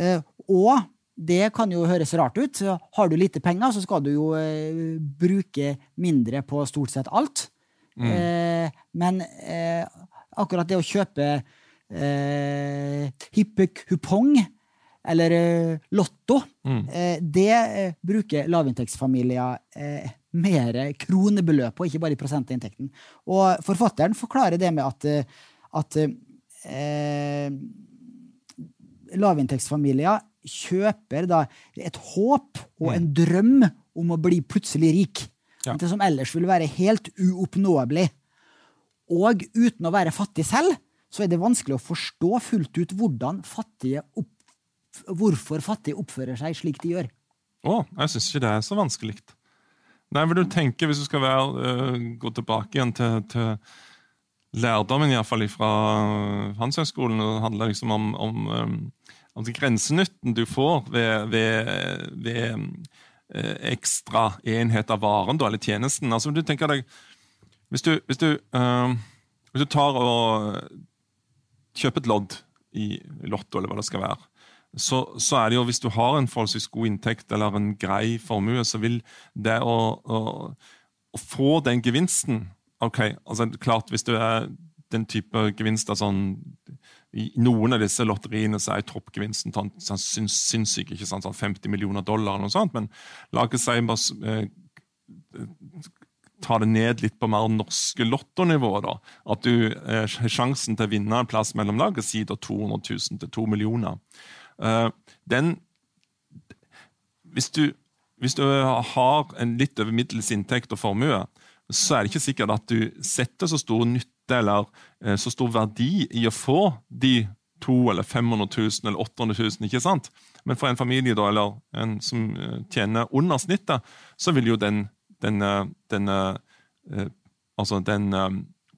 A: Eh, og det kan jo høres rart ut. Har du lite penger, så skal du jo eh, bruke mindre på stort sett alt. Mm. Eh, men eh, akkurat det å kjøpe hippe hippekupong eller eh, Lotto, mm. Eh, det bruker lavinntektsfamilier mer kronebeløp på, ikke bare i prosent av inntekten. Og forfatteren forklarer det med at, at eh, lavinntektsfamilier kjøper da et håp og en drøm om å bli plutselig rik. Ja. Det som ellers ville være helt uoppnåelig. Og uten å være fattig selv, så er det vanskelig å forstå fullt ut hvordan fattige opp, hvorfor fattige oppfører seg slik de gjør.
B: Å, jeg syns ikke det er så vanskelig. Nei, vil du tenke, Hvis du skal være, uh, gå tilbake igjen til, til lærdommen fall fra Handelshøyskolen, det handler liksom om, om, um, om grensenytten du får ved, ved, ved uh, ekstra enhet av varen eller tjenesten. Altså, du tenker deg, Hvis du, hvis du, uh, hvis du tar og kjøper et lodd i Lotto, eller hva det skal være, så, så, er det jo hvis du har en forholdsvis god inntekt eller en grei formue, så vil det å, å, å få den gevinsten ok, altså klart Hvis du er den type gevinster sånn I noen av disse lotteriene så er toppgevinsten sånn, sinnssyk, ikke sant, sånn 50 millioner dollar, eller noe sånt, men la ikke si bare eh, ta det ned litt på mer norske lottonivået. da, At du eh, har sjansen til å vinne en plass mellom lag, si da 200 000 til 2 millioner. Uh, den hvis du, hvis du, har en litt over middels inntekt og formue, så er det ikke sikkert at du setter så stor nytte eller uh, så stor verdi i å få de 200 eller 500 000 eller 800 000, ikke sant? Men for en familie da, eller en som uh, tjener under snittet, så vil jo den, den, den, altså den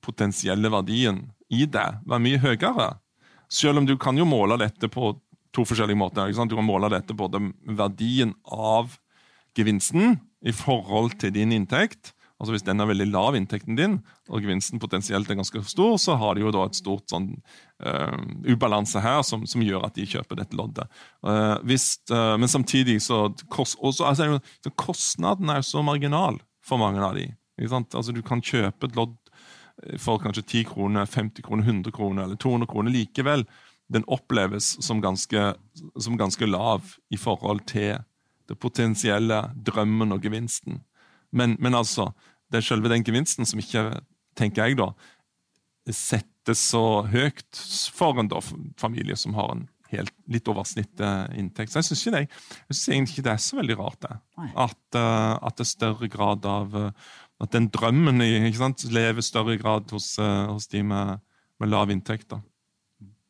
B: potensielle verdien i det være mye høyere. Selv om du kan jo måle dette på to forskjellige måter. Du kan måle dette både verdien av gevinsten i forhold til din inntekt. Altså Hvis den er veldig lav, inntekten din, og gevinsten potensielt er ganske stor, så har de jo da et stort sånn uh, ubalanse her som, som, gjør at de kjøper dette loddet. Uh, hvis, uh, men samtidig så, kost, også, altså, så Kostnaden er jo så marginal for mange av de. Altså Du kan kjøpe et lodd for kanskje 10 kroner, 50 kroner, 100 kroner eller 200 kroner likevel den oppleves som ganske, som ganske, lav i forhold til det potensielle drømmen og gevinsten. Men, men, altså, det er selve den gevinsten som ikke, tenker jeg da, settes så høyt for en da, familie som har en helt, litt over snittet inntekt. Så jeg syns egentlig ikke det er så veldig rart, det. At, uh, at det er større grad av uh, At den drømmen sant, lever større grad hos, uh, hos de med, med lav inntekt. da.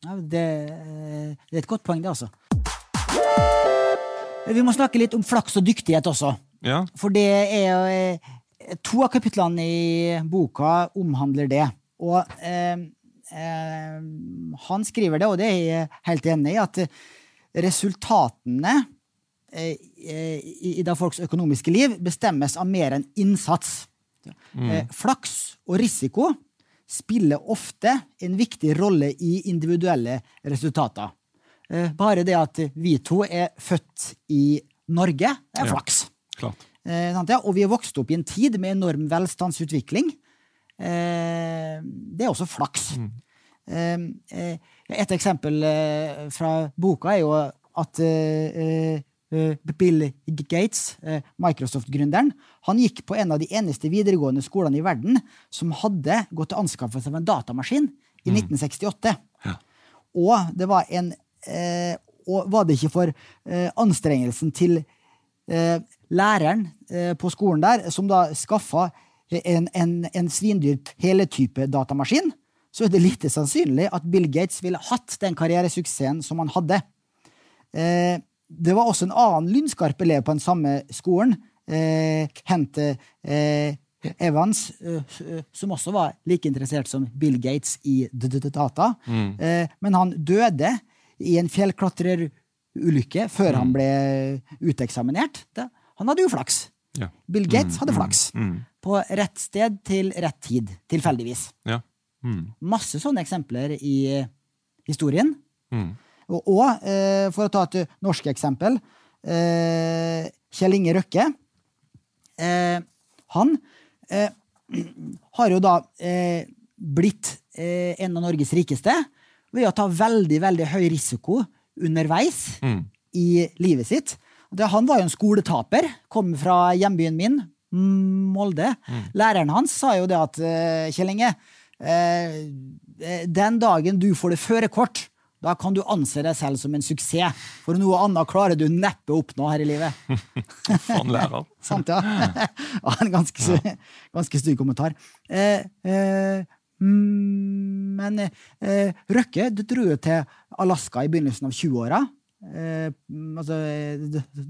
A: Ja, det, det, er et godt poeng, det, altså. Vi må snakke litt om flaks og dyktighet også.
B: Ja.
A: For det er jo To av kapitlene i boka omhandler det. Og eh, eh, han skriver det, og det er jeg helt enig i, at resultatene eh, i, i da folks økonomiske liv bestemmes av mer enn innsats. Mm. Eh, flaks og risiko spiller ofte en viktig rolle i individuelle resultater. Eh, bare det at vi to er født i Norge, er flaks.
B: Ja,
A: eh, og vi er vokst opp i en tid med enorm velstandsutvikling. Eh, det er også flaks. Mm. Et eksempel fra boka er jo at Bill Gates, eh, Microsoft-gründeren, han gikk på en av de eneste videregående skolene i verden som hadde gått til anskaffelse av en datamaskin i 1968.
B: Ja.
A: Og det var en eh, Og var det ikke for eh, anstrengelsen til eh, læreren eh, på skolen der, som da skaffa en, en, en svindyr teletype datamaskin, så er det lite sannsynlig at Bill Gates ville hatt den karrieresuksessen som han hadde. Eh, det var også en annen lynskarp elev på den samme skolen, eh, Hente eh, Evans, eh, som også var like interessert som Bill Gates i d- d- data. Eh, men han døde i en fjellklatrerulykke før han ble uteksaminert. Han hadde uflaks.
B: Ja.
A: Bill Gates hadde flaks.
B: Mm.
A: På rett sted til rett tid, tilfeldigvis.
B: Ja. Mm.
A: Masse sånne eksempler i eh, historien.
B: Mm.
A: Og, eh, for å ta et norsk eksempel eh, Kjell Inge Røkke. Eh, han eh, har jo da eh, blitt en av Norges rikeste ved å ta veldig, veldig høy risiko underveis
B: Mm.
A: i livet sitt. Det, han var jo en skoletaper, kom fra hjembyen min, mm, Molde. Læreren hans sa jo det at Kjell Inge, den dagen du får det førerkort, da kan du anse deg selv som en suksess, for noe annet klarer du neppe å oppnå her i livet.
B: Faen lærer.
A: Sant, ja? ja en ganske, ganske stygg kommentar. Eh, eh, men eh, Røkke dro jo til Alaska i begynnelsen av 20-åra. Eh, altså,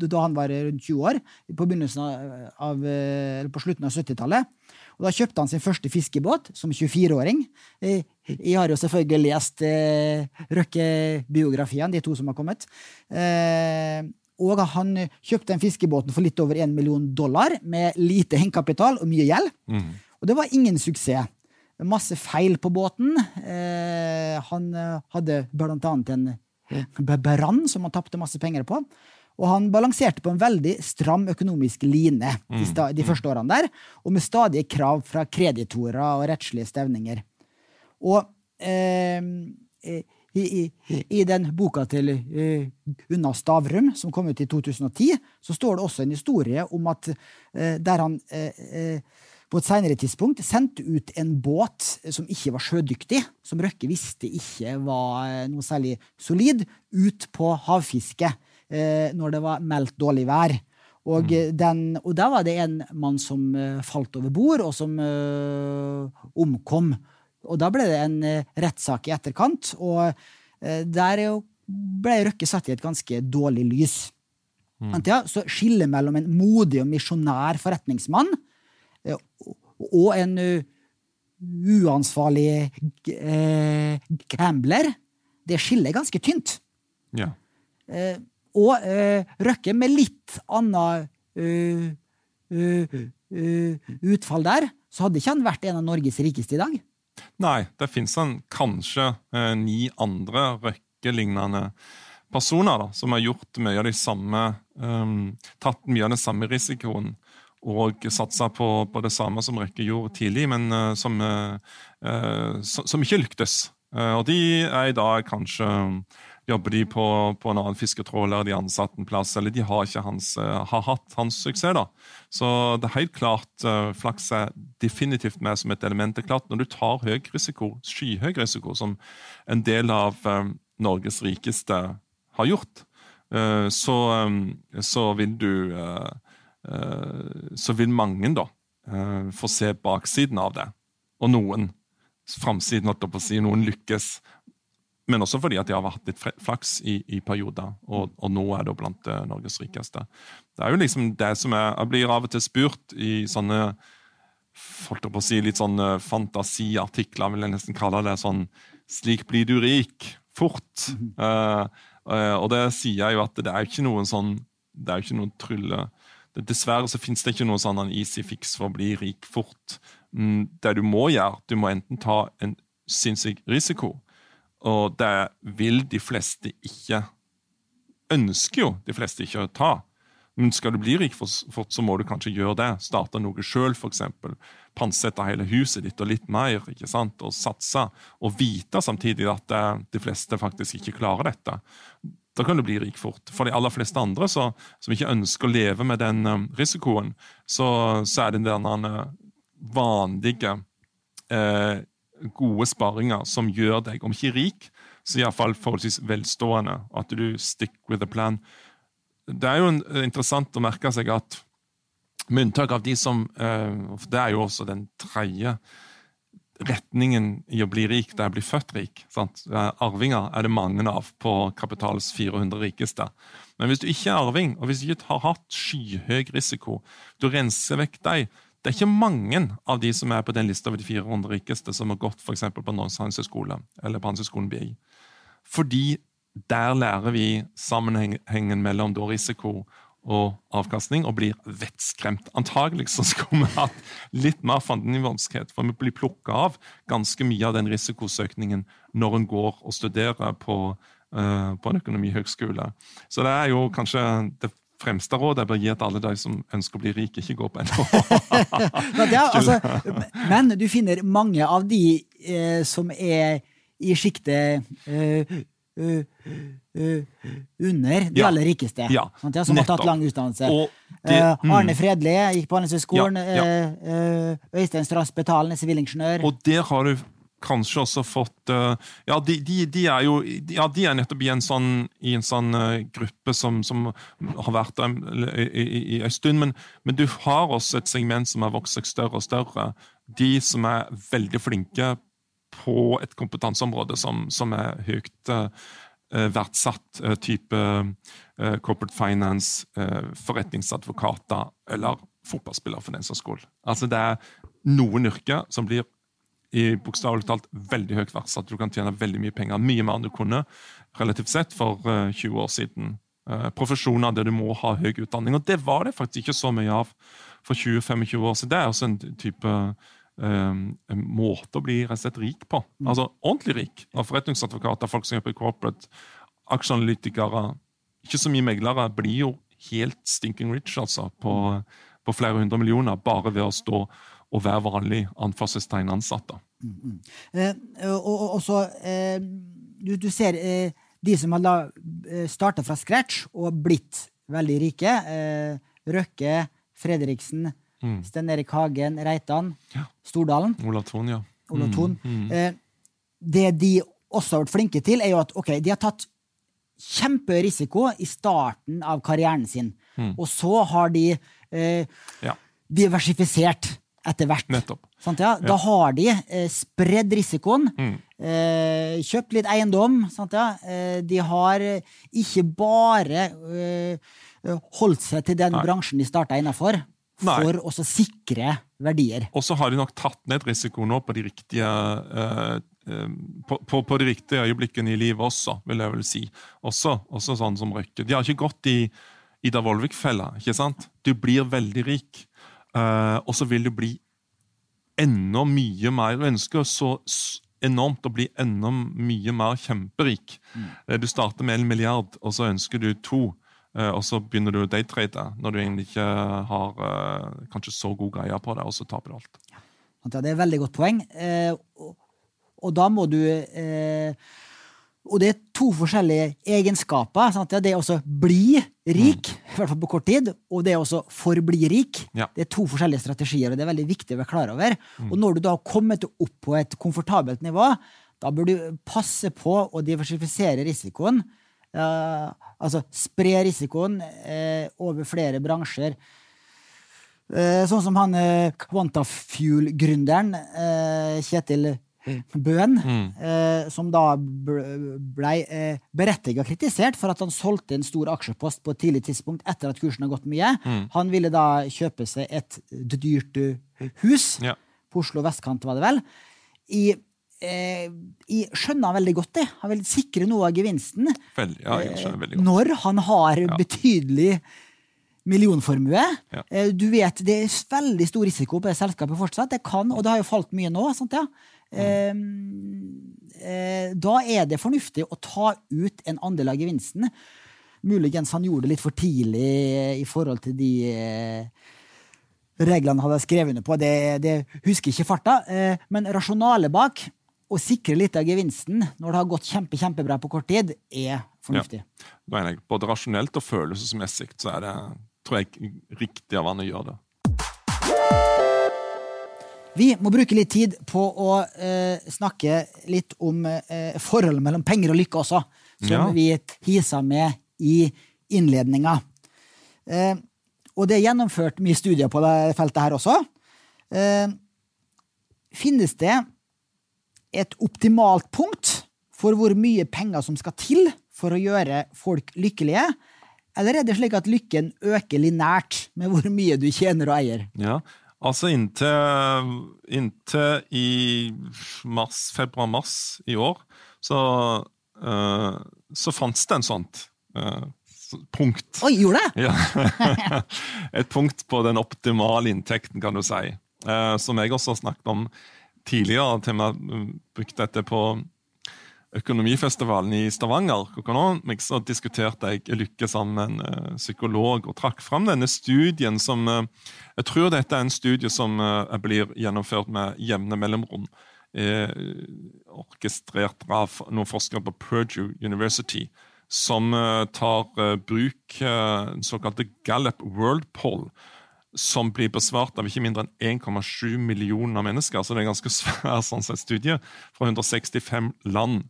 A: da han var rundt 20 år, på, av, av, eh, eller på slutten av 70-tallet. Og Da kjøpte han sin første fiskebåt som 24-åring. Eh, Jeg har jo selvfølgelig lest eh, Røkke-biografiene, de to som har kommet. Eh, og han kjøpte den fiskebåten for litt over 1 million dollar, med lite henkapital og mye gjeld.
B: Mm.
A: Og det var ingen suksess. Masse feil på båten. Eh, han hadde blant annet en brann som han tapte masse penger på. Og han balanserte på en veldig stram økonomisk line de, sta de første årene der, og med stadige krav fra kreditorer og rettslige stevninger. Og eh, i, i, i den boka til uh, Unna Stavrum, som kom ut i 2010, så står det også en historie om at uh, der han uh, eh, på et senere tidspunkt sendte ut en båt som ikke var sjødyktig, som Røkke visste ikke var eh, noe særlig solid, ut på havfiske eh, når det var meldt dårlig vær. Og, eh, den, og der var det en mann som eh, falt over bord, og som eh, omkom. Og da ble det en eh, rettssak i etterkant, og eh, der ble Røkke satt i et ganske dårlig lys. Mm. Så skillet mellom en modig og misjonær forretningsmann eh, og en eh, uansvarlig eh, gambler, det skillet er ganske tynt.
B: Ja.
A: Og eh, Røkke med litt annet eh, eh, utfall der, så hadde ikke han vært en av Norges rikeste i dag.
B: Nei, det fins kanskje ni andre Røkke-lignende personer da, som har gjort mye av de samme um, Tatt mye av den samme risikoen og satsa på, på det samme som Røkke gjorde tidlig, men som, som, som ikke lyktes. Og de er i dag kanskje Jobber de på, på en annen fisketråler, de ansatt en plass, eller de har ikke hans, eh, har hatt hans suksess. da. Så det er helt klart uh, flaks er definitivt med som et element. Det er klart Når du tar høy risiko, skyhøy risiko, som en del av eh, Norges rikeste har gjort, eh, så, eh, så vil du eh, eh, Så vil mange da eh, få se baksiden av det. Og noen framsiden, holdt jeg på å si, noen lykkes. Men også fordi at de har hatt litt flaks i, i perioder, og, og nå er det blant eh, Norges rikeste. Det er jo liksom det som er Jeg blir av og til spurt i sånne holdt jeg på å si, litt sånn fantasiartikler, vil jeg nesten kalle det. sånn, Slik blir du rik fort. Eh, eh, og det sier jeg jo at det er jo ikke noen sånn Det er jo ikke noen trylle det, Dessverre så finnes det ikke noen sånn easy fix for å bli rik fort. Mm, det du må gjøre, du må enten ta en sinnssyk risiko, og det vil de fleste ikke ønsker jo de fleste ikke å ta. Men skal du bli rik fort, så må du kanskje gjøre det. Starte noe sjøl, f.eks. Pantsette hele huset ditt og litt mer. ikke sant? Og satse. Og vite samtidig at eh, de fleste faktisk ikke klarer dette. Da kan du bli rik fort. For de aller fleste andre så, som ikke ønsker å leve med den eh, risikoen, så, så er det den eh, vanlige eh, gode sparinger som gjør deg, om ikke rik, så iallfall forholdsvis velstående. At du stick with the plan. Det er jo interessant å merke seg at med unntak av de som eh, Det er jo også den tredje retningen i å bli rik, det er å bli født rik. Sant? Arvinger er det mange av på kapitals 400 rikeste. Men hvis du ikke er arving, og hvis du ikke har hatt skyhøy risiko, du renser vekk deg Det er ikke mange av de som er på den lista over de 400 rikeste, som har gått for på Norges handelshøyskole eller på Handelshøyskolen BI. Fordi der lærer vi sammenhengen mellom risiko og avkastning, og blir vettskremt. Antagelig så skulle vi hatt litt mer fandenivanskhet, for vi blir plukka av ganske mye av den risikosøkningen når en går og studerer på, uh, på en økonomihøgskole. Så det er jo kanskje det fremste råd jeg bør gi til alle de som ønsker å bli rike, ikke gå på NHH.
A: altså, men du finner mange av de eh, som er i sjiktet eh, uh, uh, under de ja. aller rikeste. Ja, ja, som har tatt lang utdannelse. Det, mm. Arne Fredli gikk på Handelshøyskolen. Ja, Øystein Strass Betalen, sivilingeniør.
B: Og der har du kanskje også fått Ja, de, de, de, er jo ja, de er nettopp i en sånn, i en sånn uh, gruppe som, som, har vært der i, en stund. Men, men, du har også et segment som har vokst seg større og større. De som er veldig flinke på et kompetanseområde som, som er høyt uh, verdsatt, uh, type uh, corporate finance, forretningsadvokater eller fotballspillere, for den saks skyld. Altså, det er noen yrker som blir i bokstavelig talt veldig høyt verdsatt. Du kan tjene veldig mye penger, mye mer enn du kunne relativt sett for 20 år siden. Profesjoner der du må ha høy utdanning. Og det var det faktisk ikke så mye av for 20-25 år siden. Det er også en type Um, en måte å bli rett og slett rik på. Mm. Altså ordentlig rik. Av forretningsadvokater, folk som jobber i corporate, aksjeanalytikere Ikke så mye meglere blir jo helt stinking rich altså, på, på, flere hundre millioner bare ved å stå og være vanlig anførselstegn ansatte. Mm, mm.
A: Eh, og, og, så, eh, du, du, ser eh, de som har eh, starta fra scratch og blitt veldig rike. Eh, Røkke, Fredriksen, Mm. Sten Erik Hagen, Reitan, ja. Stordalen.
B: Olav Thon, ja.
A: Ola Thon. Mm. Mm. Eh, det de også har vært flinke til, er jo at okay, de har tatt kjemperisiko i starten av karrieren sin. Mm. Og så har de eh, ja. diversifisert etter hvert.
B: Nettopp.
A: Sant, ja? Da har de eh, spredd risikoen, mm. eh, kjøpt litt eiendom. Sant, ja? Eh, de har ikke bare eh, holdt seg til den Nei. bransjen de starta innafor for å sikre verdier.
B: Og så har de nok tatt ned risikoen nå på de riktige uh, uh, på, på, på, de riktige øyeblikkene i livet også, vil jeg vel si. Også, også sånn som Røkke. De har ikke gått i Ida Vollvik-fella. ikke sant? Du blir veldig rik, og så vil du bli enda mye mer. Du ønsker så enormt å bli enda mye mer kjemperik. Mm. Du starter med en milliard, og så ønsker du to. Eh, og så begynner du å daytrade når du egentlig ikke har kanskje så god greie på det, og så taper du alt. Ja,
A: det er et veldig godt poeng. Eh, og, da må du eh, Og det er to forskjellige egenskaper. Sant? Det er også bli rik, mm. i hvert fall på kort tid, og det er også forbli rik. Ja. Det er to forskjellige strategier, og det er veldig viktig å være klar over. Mm. Og når du da har kommet opp på et komfortabelt nivå, da bør du passe på å diversifisere risikoen. Uh, altså spre risikoen uh, over flere bransjer. Uh, sånn som han uh, Quantafuel-gründeren Kjetil Bøen, mm. som da ble eh, berettiga kritisert for at han solgte en stor aksjepost på et tidlig tidspunkt etter at kursen har gått mye. Mm. Han ville da kjøpe seg et dyrt hus ja. på Oslo vestkant, var det vel. I eh, jeg skjønner han veldig godt det. Han vil sikre noe av gevinsten.
B: Vel, ja, jeg skjønner veldig godt.
A: Når han har ja. betydelig millionformue. Ja. Eh, du vet, Det er veldig stor risiko på det selskapet fortsatt. Det kan, og det har jo falt mye nå. Sant, ja? Mm. Eh, da er det fornuftig å ta ut en andel av gevinsten. Muligens han gjorde det litt for tidlig i forhold til de eh, reglene han hadde skrevet under på. Det, det husker ikke farta. Eh, men rasjonalet bak å sikre litt av gevinsten når det har gått kjempe, kjempebra på kort tid, er fornuftig.
B: Ja. Både rasjonelt og følelsesmessig så er det tror jeg, riktig av han å gjøre det.
A: Vi må bruke litt tid på å eh, snakke litt om eh, forholdet mellom penger og lykke også, som
B: Ja.
A: vi hisa med i innledninga. Eh, og det er gjennomført mye studier på det feltet her også. Eh, finnes det et optimalt punkt for hvor mye penger som skal til for å gjøre folk lykkelige? Eller er det slik at lykken øker linært med hvor mye du tjener og eier?
B: Ja, altså inntil, inntil i mars, februar-mars i år, så, uh, så fantes det en sånt uh, punkt.
A: Oi, gjorde det?
B: Ja. Et punkt på den optimale inntekten, kan du si. Uh, som jeg også har snakket om tidligere. Til og med brukte dette på Økonomifestivalen i Stavanger. Economics, så diskuterte jeg lykke sammen med en eh, psykolog og trakk fram denne studien som eh, Jeg tror dette er en studie som eh, blir gjennomført med jevne mellomrom. orkestrert av noen forskere på Purdue University som tar bruk den såkalte Gallup World Poll, som blir besvart av ikke mindre enn 1,7 millioner mennesker. Så det er en ganske svær sånn sett studie fra 165 land.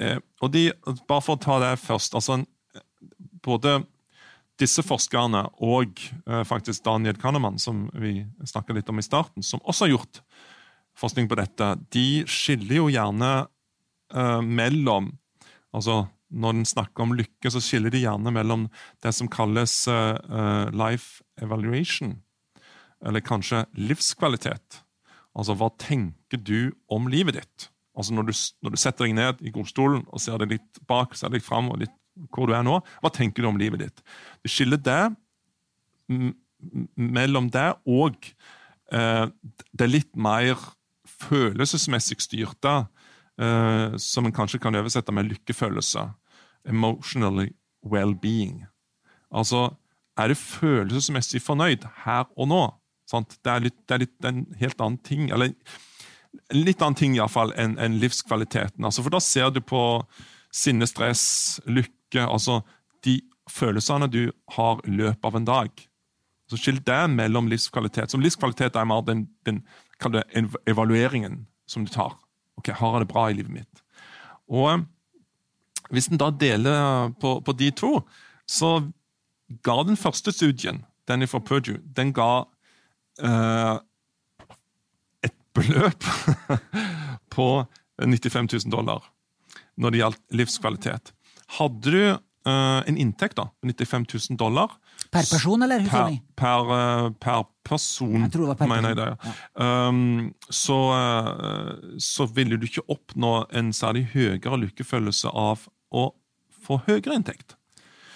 B: Eh, og de, Bare for å ta det først. altså Både disse forskerne og eh, faktisk Daniel Kahneman, som vi snakket litt om i starten, som også har gjort forskning på dette, de skiller jo gjerne eh, mellom altså Når en snakker om lykke, så skiller de gjerne mellom det som kalles eh, life evaluation, eller kanskje livskvalitet. Altså, hva tenker du om livet ditt? Altså, når du, når du setter deg ned i godstolen og ser deg litt bak, ser deg fram og litt hvor du er nå, hva tenker du om livet ditt? Du skiller det mellom det og uh, det litt mer følelsesmessig styrte, uh, som en kanskje kan oversette med lykkefølelse. Emotionally well-being. Altså, er du følelsesmessig fornøyd her og nå? Sant? Det, er litt, det er litt en helt annen ting. Eller litt annen ting iallfall enn enn livskvaliteten. Altså, for da ser du på sinne, stress, lykke Altså de følelsene du har i løpet av en dag. Så Skill det mellom livskvalitet. Som livskvalitet er mer den, den evalueringen som du tar. Ok, Har jeg det bra i livet mitt? Og Hvis en da deler på, på de to, så ga den første studien, den fra Purdue, den ga eh, et beløp på 95 000 dollar når det gjaldt livskvalitet. Hadde du eh, en inntekt da, på 95 000 dollar
A: Per person eller
B: per,
A: husholdning?
B: per, eh, per person,
A: Jeg tror det var per
B: mener jeg det. Ja. Um, så, eh, så ville du ikke oppnå en særlig høyere lykkefølelse av å få høyere inntekt.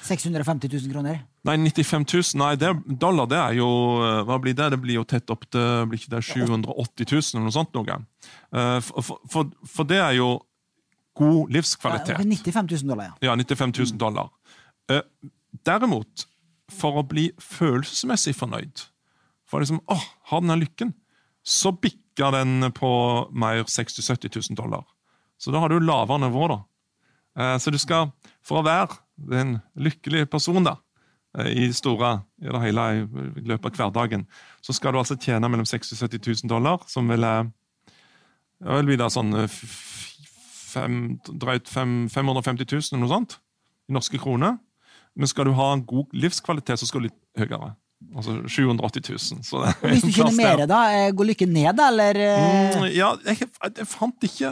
A: 650 000 kroner?
B: Nei, 95 000, nei, det, dollar det er jo eh, Hva blir det? Det blir jo tett opp til blir ikke det 780 000 eller noe sånt. noe. Eh, For, for, for, det er jo god livskvalitet.
A: Ja, 95 000 dollar, ja.
B: Ja, 95 000 dollar. Eh, derimot, for å bli følelsesmessig fornøyd, for liksom, åh, har denne lykken, så bikker den på mer 60 000-70 000 dollar. Så da har du lavere nivå, da. Eh, så du skal, for å være en lykkelig person da, eh, i store, i det hele, i løpet av hverdagen, så skal du altså tjene mellom 60 000 70 000 dollar, som vil, vil bli da sånn eh, fem, drøyt fem, 550 000 eller noe sånt, i norske kroner. Men skal du ha en god livskvalitet, så skal du litt høyere. Altså 780 000. Så det er
A: Og hvis du
B: kjenner
A: mer, da? Går lykken ned, da, eller?
B: Mm, ja, jeg, jeg fant ikke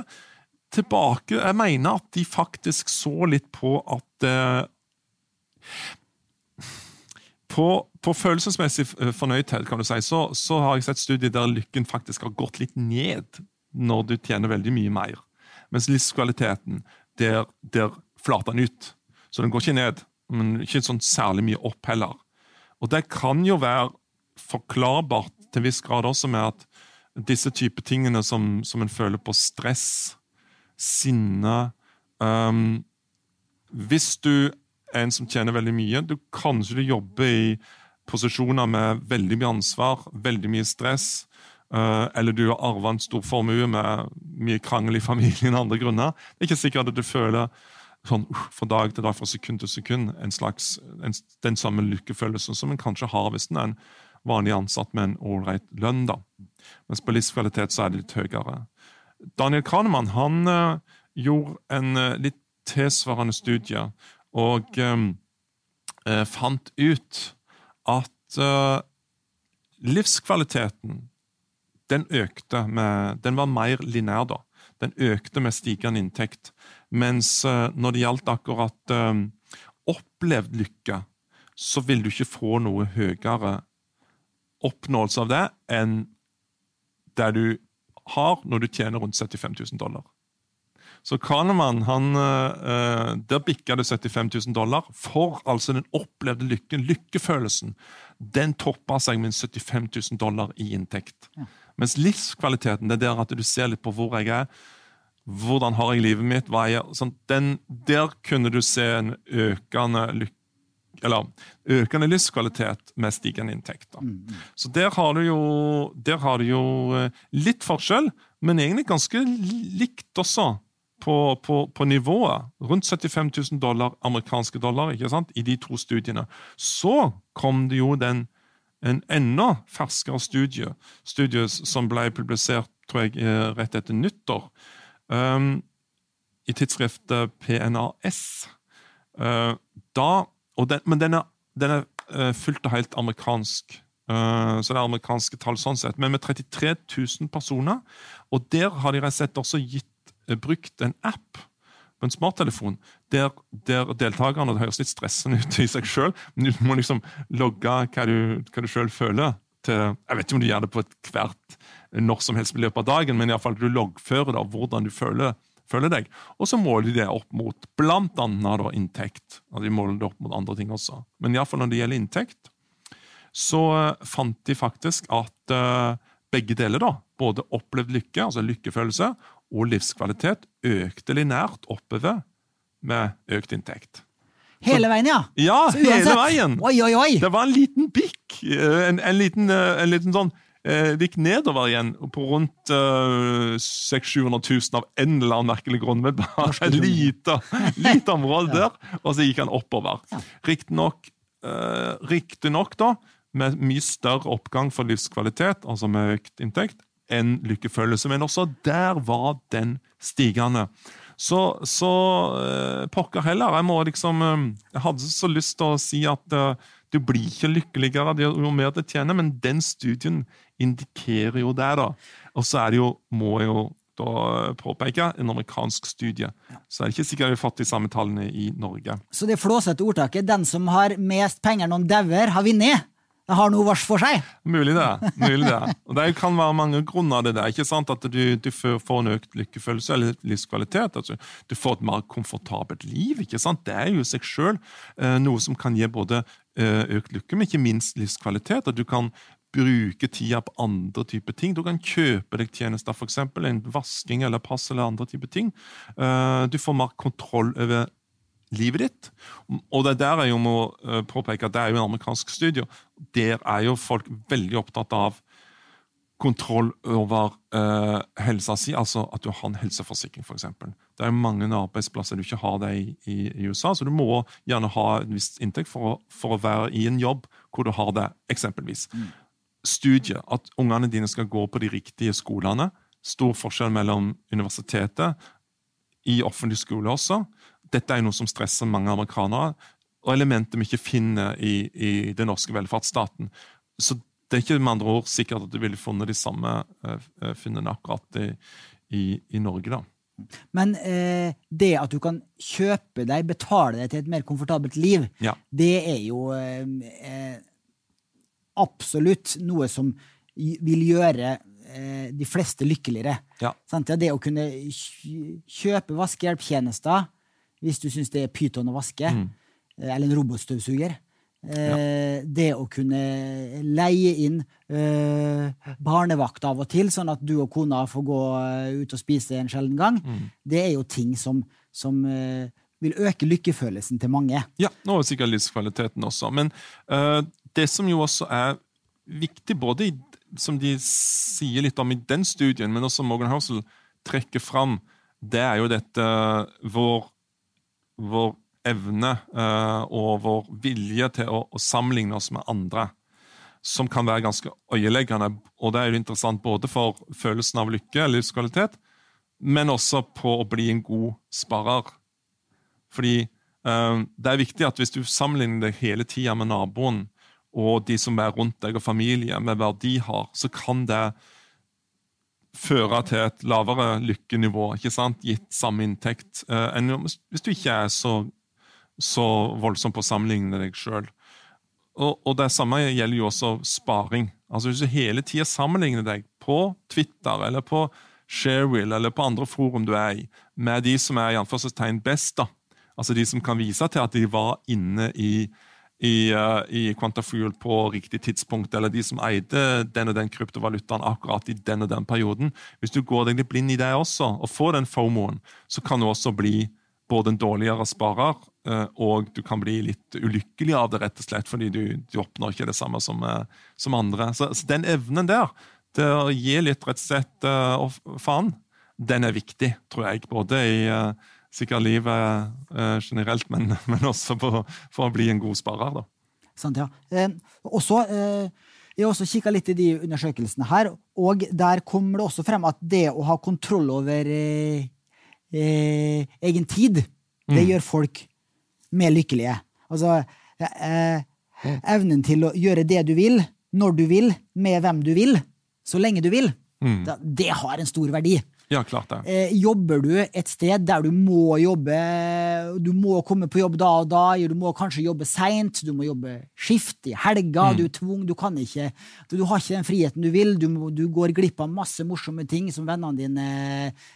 B: tilbake Jeg mener at de faktisk så litt på at eh, på, på følelsesmessig fornøythet, fornøydhet kan du si, så, så har jeg sett studier der lykken faktisk har gått litt ned når du tjener veldig mye mer. Mens livskvaliteten, der, der flater den ut. Så den går ikke ned, men ikke sånn særlig mye opp heller. Og det kan jo være forklarbart til en viss grad også med at disse type tingene som, som en føler på stress, sinne um, Hvis du er en som tjener veldig mye, du kanskje du jobber i posisjoner med veldig mye ansvar, veldig mye stress, uh, eller du har arva en stor formue med mye krangel i familien og andre grunner. Det er ikke sikkert at du føler sånn fra dag til dag, fra sekund til sekund, en slags, en, den samme lykkefølelsen som en kanskje har hvis en er en vanlig ansatt med en ålreit lønn. da. Mens på livskvalitet så er det litt høyere. Daniel Kranemann han uh, gjorde en uh, litt tilsvarende studie og uh, fant ut at livskvaliteten den økte med Den var mer linær, da. Den økte med stigende inntekt. Mens når det gjaldt akkurat opplevd lykke, så vil du ikke få noe høyere oppnåelse av det enn der du har når du tjener rundt 75 000 dollar. Så Kahneman, han, uh, der bikka det 75 000 dollar for altså den opplevde lykken, lykkefølelsen. Den toppa seg med 75 000 dollar i inntekt. Ja. Mens livskvaliteten det er der at du ser litt på hvor jeg er. Hvordan har jeg livet mitt? Hva er jeg, sånn, den, der kunne du se en økende lykke eller økende livskvalitet med stigende inntekt. Mm, mm. Så der har, du jo, har du jo eh, litt forskjell, men egentlig ganske likt også. På, på, på, nivået. Rundt 75 000 dollar, amerikanske dollar ikke sant, i de to studiene. Så kom det jo den, en enda ferskere studie, studie som ble publisert tror jeg, eh, rett etter nyttår, um, i tidsskriftet PNAS. Uh, da den, men den er, den er uh, fullt og helt amerikansk. Uh, så det er amerikanske tall sånn sett. Men med 33 000 personer. Og der har de sett også gitt, uh, brukt en app på en smarttelefon der, der deltakerne Det høres litt stressende ut i seg sjøl, men du må liksom logge hva du, hva du sjøl føler. Til, jeg vet ikke om du gjør det på et hvert når som helst i løpet av dagen, men i fall du loggfører da, hvordan du føler følger deg. Og så måler de det opp mot da, inntekt. Og de måler det opp mot andre ting også. Men iallfall når det gjelder inntekt, så uh, fant de faktisk at uh, begge deler, da, både opplevd lykke, altså lykkefølelse, og livskvalitet, økte linært oppover med økt inntekt.
A: Hele veien, ja?
B: Ja, hele veien.
A: Oi, oi, oi.
B: Det var en liten bikk. Eh, en, en, liten, en liten sånn eh, det gikk nedover igjen på rundt eh, 600 000 av en eller annen merkelig grunn. Med bare et lite, lite område der, og så gikk han oppover. Riktignok eh, riktig nok da, med mye større oppgang for livskvalitet, altså med økt inntekt, enn lykkefølelse. Men også der var den stigende. Så, så eh, pokker heller. Jeg må liksom uh, Jeg hadde så lyst til å si at uh, du blir ikke lykkeligere jo mer du tjener, men den studien indikerer jo det. da. Og så er det jo, må jeg jo da påpeke, en amerikansk studie. Så er det ikke sikkert vi har fått de samme tallene i Norge.
A: Så det flåsete ordtaket 'den som har mest penger når han dauer, har vunnet'? Har noe vars for seg?
B: Mulig det. mulig det. Og Det kan være mange grunner av det der. ikke sant? At du, du får en økt lykkefølelse eller livskvalitet. altså Du får et mer komfortabelt liv. ikke sant? Det er jo i seg sjøl eh, noe som kan gi både økt lykke, men ikke minst livskvalitet. At du kan bruke tida på andre typer ting. Du kan kjøpe deg tjenester, f.eks. en vasking eller pass eller andre typer ting. Eh, du får mer kontroll over livet ditt. Og det der jeg må eh, påpeke at det er jo en amerikansk studio. Der er jo folk veldig opptatt av kontroll over helsa si, altså at du har en helseforsikring, f.eks. Det er mange arbeidsplasser du ikke har det i, i, USA, så du må gjerne ha en viss inntekt for for å være i en jobb hvor du har det, eksempelvis. Mm studie, at ungene dine skal gå på de riktige skolene. Stor forskjell mellom universitetet i offentlig skole også. Dette er noe som stresser mange amerikanere, og elementer vi ikke finner i, i den norske velferdsstaten. Så det er ikke med andre ord sikkert at du ville funnet de samme uh, funnene akkurat i, i, i, Norge. da.
A: Men eh, det at du kan kjøpe deg, betale deg til et mer komfortabelt liv,
B: ja.
A: det er jo eh, absolutt noe som vil gjøre eh, de fleste lykkeligere.
B: Ja.
A: Det å kunne kjøpe vaskehjelptjenester hvis du syns det er pyton å vaske, mm. Eh, eller en robotstøvsuger. Eh, ja. Det å kunne leie inn eh, barnevakt av og til, sånn at du og kona får gå eh, ut og spise en sjelden gang, mm. det er jo ting som, som eh, vil øke lykkefølelsen til mange.
B: Ja, og sikkert livskvaliteten også. Men uh, det som jo også er viktig, både i, som de sier litt om i den studien, men også Morgan Housel trekker fram, det er jo dette vår, vår evne uh, og vår vilje til å, å, sammenligne oss med andre. som kan være ganske øyeleggende. Og det er jo interessant både for følelsen av lykke livskvalitet, men også på å bli en god sparer. Fordi um, det er viktig at hvis du sammenligner deg hele tida med naboen og de som er rundt deg og familie, med hva de har, så kan det føre til et lavere lykkenivå, ikke sant? gitt samme inntekt, uh, enn hvis du ikke er så, så voldsomt på å sammenligne deg sjøl. Og, og, det samme gjelder jo også sparing. Altså Hvis du hele tida sammenligner deg på Twitter eller på Sharewill eller på andre forum du er i, med de som er i anførselstegn best, da. altså de som kan vise til at de var inne i, i, uh, i Quantafuel på riktig tidspunkt, eller de som eide den og den kryptovalutaen akkurat i den og den perioden. Hvis du går deg litt blind i det også, og får den fomoen, så kan du også bli både en dårligere sparer, og du kan bli litt ulykkelig av det, rett og slett, fordi du, du oppnår ikke det samme som, uh, som andre. Så, så, den evnen der, det å gi litt rett og slett uh, faen, den er viktig, tror jeg. Både i sikkert livet generelt, men, men også på, for å bli en god sparer. da.
A: Sant, ja. Eh, også, eh, jeg har også kikka litt i de undersøkelsene her, og der kommer det også frem at det å ha kontroll over eh, eh egen tid, mm. det gjør folk mer lykkelige. Altså evnen til å gjøre det du vil, når du vil, med hvem du vil så lenge du vil, mm. det har en stor verdi.
B: Ja, klart det.
A: Eh, jobber du et sted der du må jobbe, du må komme på jobb da og da, du må kanskje jobbe seint, du må jobbe skift i helga, mm. du er tvung, du kan ikke Du, du har ikke den friheten du vil, du, må, du, går glipp av masse morsomme ting som vennene dine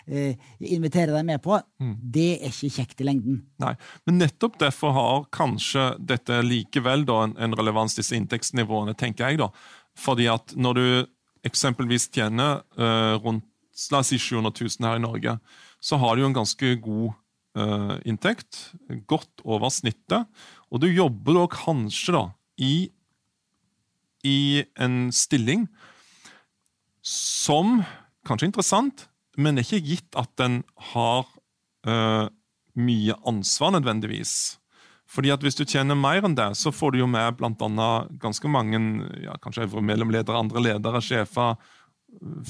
A: eh, inviterer deg med på. Mm. Det er ikke kjekt i lengden.
B: Nei, men nettopp derfor har kanskje dette likevel da en, en relevans, disse inntektsnivåene, tenker jeg, da. Fordi at når du eksempelvis tjener uh, rundt la oss si 700 000 her i Norge, så har du jo en ganske god uh, inntekt. Godt over snittet. Og du jobber da kanskje da i, i en stilling som kanskje er interessant, men ikke gitt at den har uh, mye ansvar nødvendigvis. Fordi at Hvis du tjener mer enn det, så får du jo med bl.a. ganske mange ja, kanskje mellomledere, andre ledere, sjefer,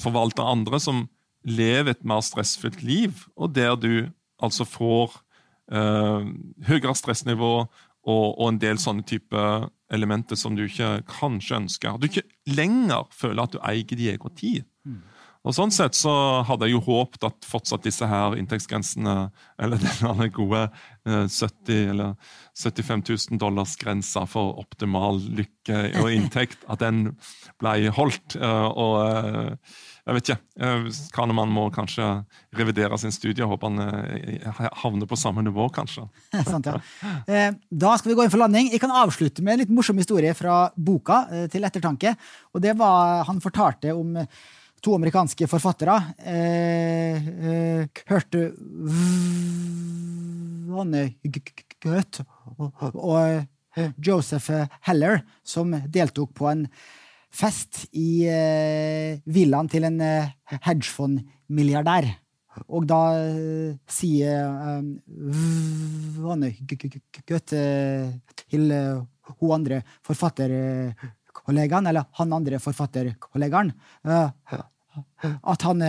B: forvaltere, andre som lever et mer stressfullt liv, og der du altså får eh, høyere stressnivå og, og, en del sånne type elementer som du ikke kanskje ønsker. Du ikke lenger føler at du eier din egen tid. Mm. Og Sånn sett så hadde jeg jo håpet at fortsatt disse her inntektsgrensene, eller denne gode 70 eh, eller 75 000 dollars-grensa for optimal lykke og inntekt, at den ble holdt. Eh, og eh, jeg vet ikke. Kanemann må kanskje revidere sin studie. og Håper han havner på samme nivå, kanskje.
A: Sant, ja. Da skal vi gå inn for landing. Jeg kan avslutte med en litt morsom historie fra boka til ettertanke. Og det var Han fortalte om to amerikanske forfattere. Eh, eh, hørte Vannegøt og eh, Joseph Heller, som deltok på en fest i eh, villaen til en eh, hedgefondmilliardær. Og da eh, sier Vanne Vannegøt til hun andre forfatterkollegaen, eller han andre forfatterkollegaen, at han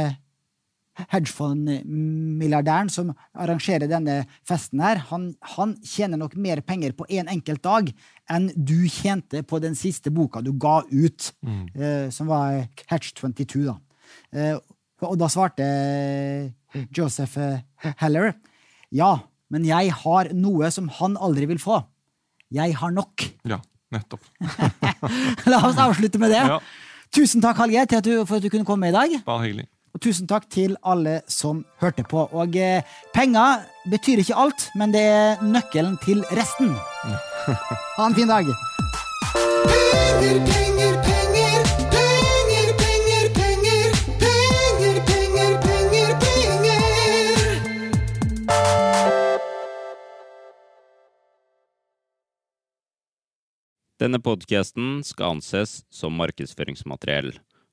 A: hedgefondmilliardæren som arrangerer denne festen, her, han, han, tjener nok mer penger på én en enkelt dag enn du tjente på den siste boka du ga ut, mm. eh, som var Catch 22. Da. Eh, og da svarte Joseph Heller ja, men jeg har noe som han aldri vil få. Jeg har nok.
B: Ja, nettopp.
A: La oss avslutte med det. Ja. Tusen takk, du, for at du kunne komme i dag.
B: Bare hyggelig.
A: Og tusen takk til alle som hørte på. Og eh, penger betyr ikke alt, men det er nøkkelen til resten. Ha en fin dag. Penger, penger, penger. Penger, penger, penger. Penger, penger, penger, penger.
C: Denne podkasten skal anses som markedsføringsmateriell,